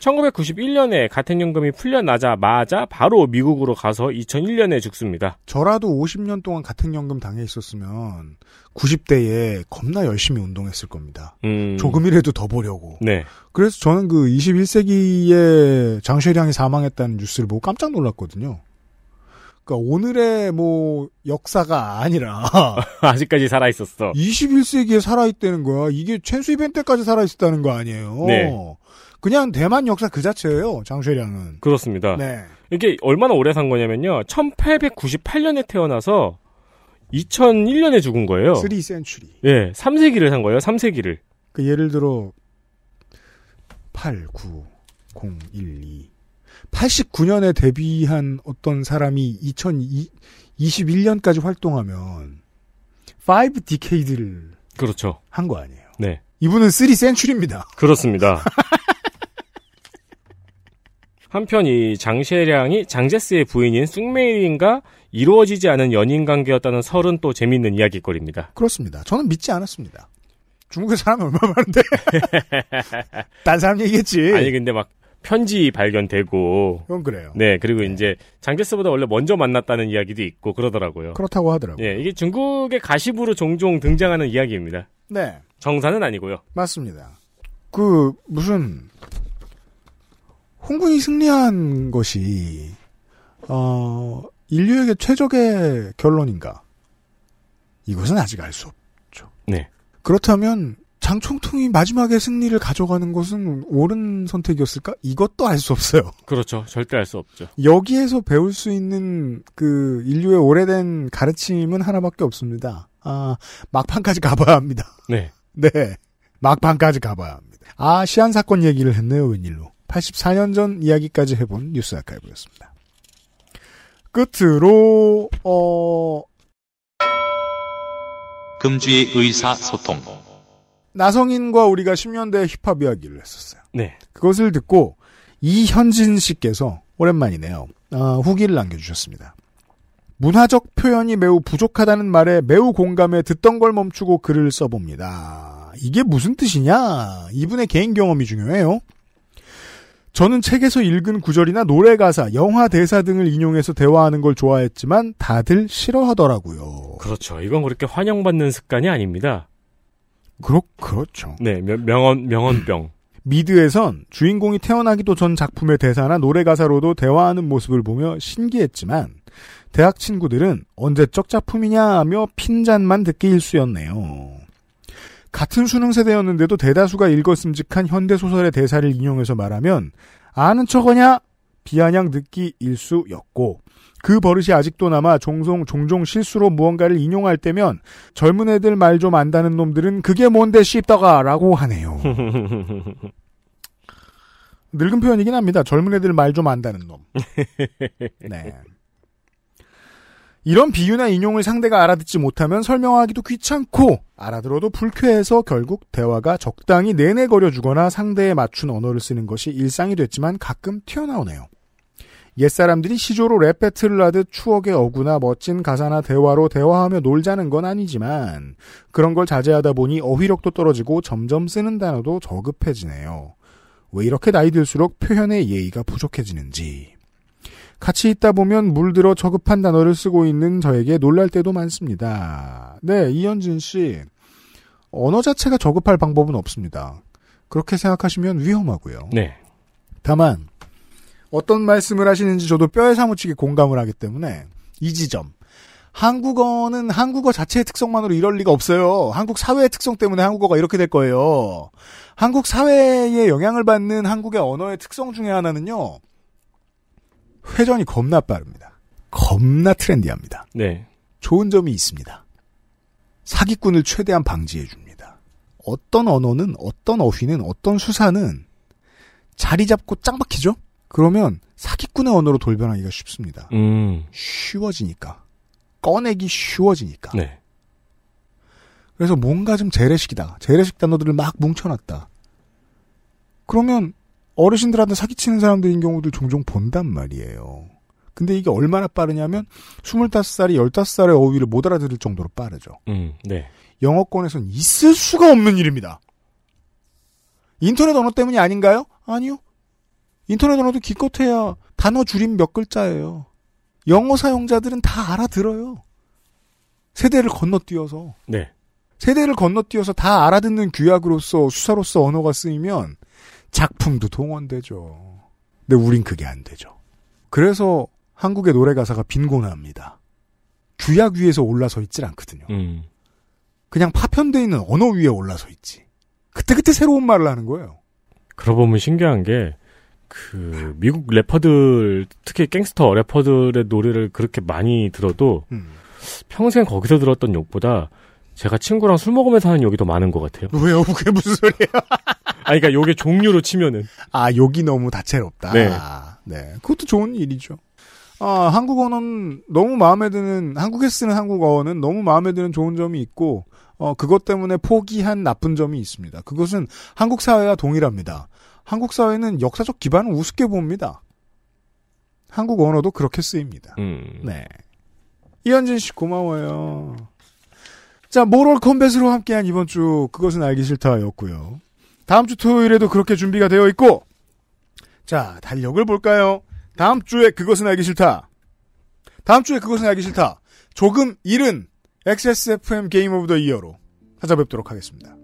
1991년에 가택연금이 풀려나자마자 바로 미국으로 가서 2001년에 죽습니다. 저라도 50년 동안 가택연금 당해 있었으면 90대에 겁나 열심히 운동했을 겁니다. 음. 조금이라도 더 보려고. 네. 그래서 저는 그 21세기에 장쉐량이 사망했다는 뉴스를 보고 깜짝 놀랐거든요. 그러니까 오늘의 뭐 역사가 아니라 아직까지 살아 있었어. 21세기에 살아 있다는 거야. 이게 최수이벤 때까지 살아 있었다는 거 아니에요. 네. 그냥 대만 역사 그 자체예요. 장쉐량은. 그렇습니다. 네. 이게 얼마나 오래 산 거냐면요. 1898년에 태어나서 2001년에 죽은 거예요. 3 century. 예, 3세기를 산 거예요. 3세기를. 그 예를 들어 8, 9, 0, 1, 2. 89년에 데뷔한 어떤 사람이 2021년까지 활동하면 5 decade를 그렇죠. 한 거 아니에요. 네. 이분은 3 century입니다. 그렇습니다. 한편 이 장셰량이 장제스의 부인인 쑥메이린과 이루어지지 않은 연인 관계였다는 설은 또 재밌는 이야기거리입니다. 그렇습니다. 저는 믿지 않았습니다. 중국에 사람이 얼마나 많은데? 딴 사람 얘기겠지. 아니 근데 막 편지 발견되고 그건 그래요. 네 그리고 이제 장제스보다 원래 먼저 만났다는 이야기도 있고 그러더라고요. 그렇다고 하더라고요. 예, 이게 중국의 가십으로 종종 등장하는 이야기입니다. 네. 정사는 아니고요. 맞습니다. 그 무슨 홍군이 승리한 것이 어 인류에게 최적의 결론인가? 이것은 아직 알 수 없죠. 네. 그렇다면 장총통이 마지막에 승리를 가져가는 것은 옳은 선택이었을까? 이것도 알 수 없어요. 그렇죠. 절대 알 수 없죠. 여기에서 배울 수 있는 그 인류의 오래된 가르침은 하나밖에 없습니다. 아, 막판까지 가봐야 합니다. 네. 네. 막판까지 가봐야 합니다. 아 시안 사건 얘기를 했네요, 웬일로. 84년 전 이야기까지 해본 뉴스 아카이브였습니다. 끝으로, 어, 금주의 의사소통. 나성인과 우리가 10년대 힙합 이야기를 했었어요. 네. 그것을 듣고 이현진 씨께서 오랜만이네요. 아, 후기를 남겨주셨습니다. 문화적 표현이 매우 부족하다는 말에 매우 공감해 듣던 걸 멈추고 글을 써봅니다. 이게 무슨 뜻이냐? 이분의 개인 경험이 중요해요. 저는 책에서 읽은 구절이나 노래 가사, 영화 대사 등을 인용해서 대화하는 걸 좋아했지만 다들 싫어하더라고요. 그렇죠. 이건 그렇게 환영받는 습관이 아닙니다. 그렇, 그렇죠. 네, 명- 명언, 명언병. 미드에선 주인공이 태어나기도 전 작품의 대사나 노래 가사로도 대화하는 모습을 보며 신기했지만 대학 친구들은 언제적 작품이냐 하며 핀잔만 듣기 일쑤였네요. 같은 수능 세대였는데도 대다수가 읽었음직한 현대 소설의 대사를 인용해서 말하면 아는 척하냐 비아냥 듣기 일쑤였고 그 버릇이 아직도 남아 종종 종종 실수로 무언가를 인용할 때면 젊은 애들 말 좀 안다는 놈들은 그게 뭔데 씹다가라고 하네요. 늙은 표현이긴 합니다. 젊은 애들 말 좀 안다는 놈. 네. 이런 비유나 인용을 상대가 알아듣지 못하면 설명하기도 귀찮고 알아들어도 불쾌해서 결국 대화가 적당히 내내거려 주거나 상대에 맞춘 언어를 쓰는 것이 일상이 됐지만 가끔 튀어나오네요. 옛사람들이 시조로 랩 배틀을 하듯 추억의 어구나 멋진 가사나 대화로 대화하며 놀자는 건 아니지만 그런 걸 자제하다 보니 어휘력도 떨어지고 점점 쓰는 단어도 저급해지네요. 왜 이렇게 나이 들수록 표현의 예의가 부족해지는지. 같이 있다 보면 물들어 저급한 단어를 쓰고 있는 저에게 놀랄 때도 많습니다. 네, 이현진 씨. 언어 자체가 저급할 방법은 없습니다. 그렇게 생각하시면 위험하고요. 네. 다만 어떤 말씀을 하시는지 저도 뼈에 사무치게 공감을 하기 때문에 이 지점. 한국어는 한국어 자체의 특성만으로 이럴 리가 없어요. 한국 사회의 특성 때문에 한국어가 이렇게 될 거예요. 한국 사회에 영향을 받는 한국의 언어의 특성 중에 하나는요. 회전이 겁나 빠릅니다. 겁나 트렌디합니다. 네. 좋은 점이 있습니다. 사기꾼을 최대한 방지해 줍니다. 어떤 언어는 어떤 어휘는 어떤 수사는 자리 잡고 짱 박히죠? 그러면 사기꾼의 언어로 돌변하기가 쉽습니다. 음. 쉬워지니까. 꺼내기 쉬워지니까. 네. 그래서 뭔가 좀 재래식이다. 재래식 단어들을 막 뭉쳐놨다. 그러면 어르신들한테 사기치는 사람들인 경우도 종종 본단 말이에요. 근데 이게 얼마나 빠르냐면 25살이 15살의 어휘를 못 알아들을 정도로 빠르죠. 음, 네. 영어권에선 있을 수가 없는 일입니다. 인터넷 언어 때문이 아닌가요? 아니요. 인터넷 언어도 기껏해야 단어 줄임 몇 글자예요. 영어 사용자들은 다 알아들어요. 세대를 건너뛰어서. 네. 세대를 건너뛰어서 다 알아듣는 규약으로서 수사로서 언어가 쓰이면 작품도 동원되죠. 근데 우린 그게 안 되죠. 그래서 한국의 노래 가사가 빈곤합니다. 규약 위에서 올라서 있질 않거든요. 음. 그냥 파편돼 있는 언어 위에 올라서 있지. 그때그때 새로운 말을 하는 거예요. 그러고 보면 신기한 게, 그, 미국 래퍼들, 특히 갱스터 래퍼들의 노래를 그렇게 많이 들어도, 음. 평생 거기서 들었던 욕보다, 제가 친구랑 술 먹으면서 하는 욕이 더 많은 것 같아요. 왜요? 그게 무슨 소리예요? 아, 그러니까 욕의 종류로 치면은. 아, 욕이 너무 다채롭다. 네. 네. 그것도 좋은 일이죠. 아, 한국어는 너무 마음에 드는, 한국에 쓰는 한국어는 너무 마음에 드는 좋은 점이 있고, 어, 그것 때문에 포기한 나쁜 점이 있습니다. 그것은 한국 사회와 동일합니다. 한국 사회는 역사적 기반을 우습게 봅니다. 한국 언어도 그렇게 쓰입니다. 음. 네. 이현진 씨 고마워요. 자, moral combat으로 함께한 이번 주 그것은 알기 싫다였고요. 다음 주 토요일에도 그렇게 준비가 되어 있고, 자, 달력을 볼까요? 다음 주에 그것은 알기 싫다. 다음 주에 그것은 알기 싫다. 조금 이른 XSFM game of the year로 찾아뵙도록 하겠습니다.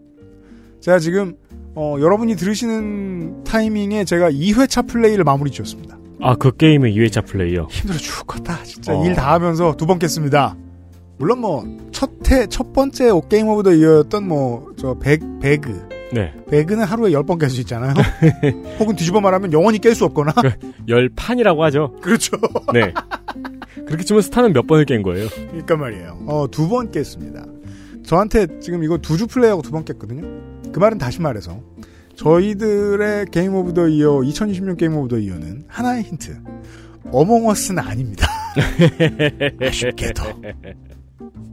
제가 지금 어, 여러분이 들으시는 타이밍에 제가 2회차 플레이를 마무리 지었습니다. 아, 그 게임의 2회차 플레이요? 힘들어 죽겠다. 진짜 어. 일 다 하면서 두 번 깼습니다. 물론 뭐, 첫 해, 첫 번째 game of the year였던 뭐, 저, 백, 배그. 네. 배그는 하루에 10번 깰 수 있잖아요. 혹은 뒤집어 말하면 영원히 깰 수 없거나. 열판이라고 하죠. 그렇죠. 네. 그렇게 치면 스타는 몇 번을 깬 거예요? 그러니까 말이에요. 어, 두 번 깼습니다. 저한테 지금 이거 두 주 플레이하고 두 번 깼거든요. 그 말은 다시 말해서 저희들의 game of the year 2020년 game of the year는 하나의 힌트. 어몽어스는 아닙니다. 아쉽게도.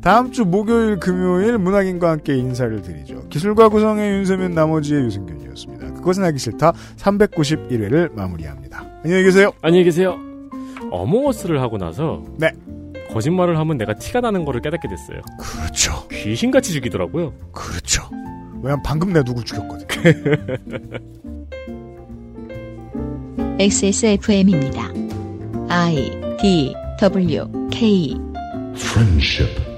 다음 주 목요일 금요일 문학인과 함께 인사를 드리죠. 기술과 구성의 윤세민 나머지의 유승균이었습니다. 그것은 알기 싫다 391회를 마무리합니다. 안녕히 계세요. 안녕히 계세요. 어몽어스를 하고 나서 네. 거짓말을 하면 내가 티가 나는 거를 깨닫게 됐어요. 그렇죠. 귀신같이 죽이더라고요. 그렇죠. 왜냐면 방금 내가 누굴 죽였거든. XSFM입니다. I D W K Friendship.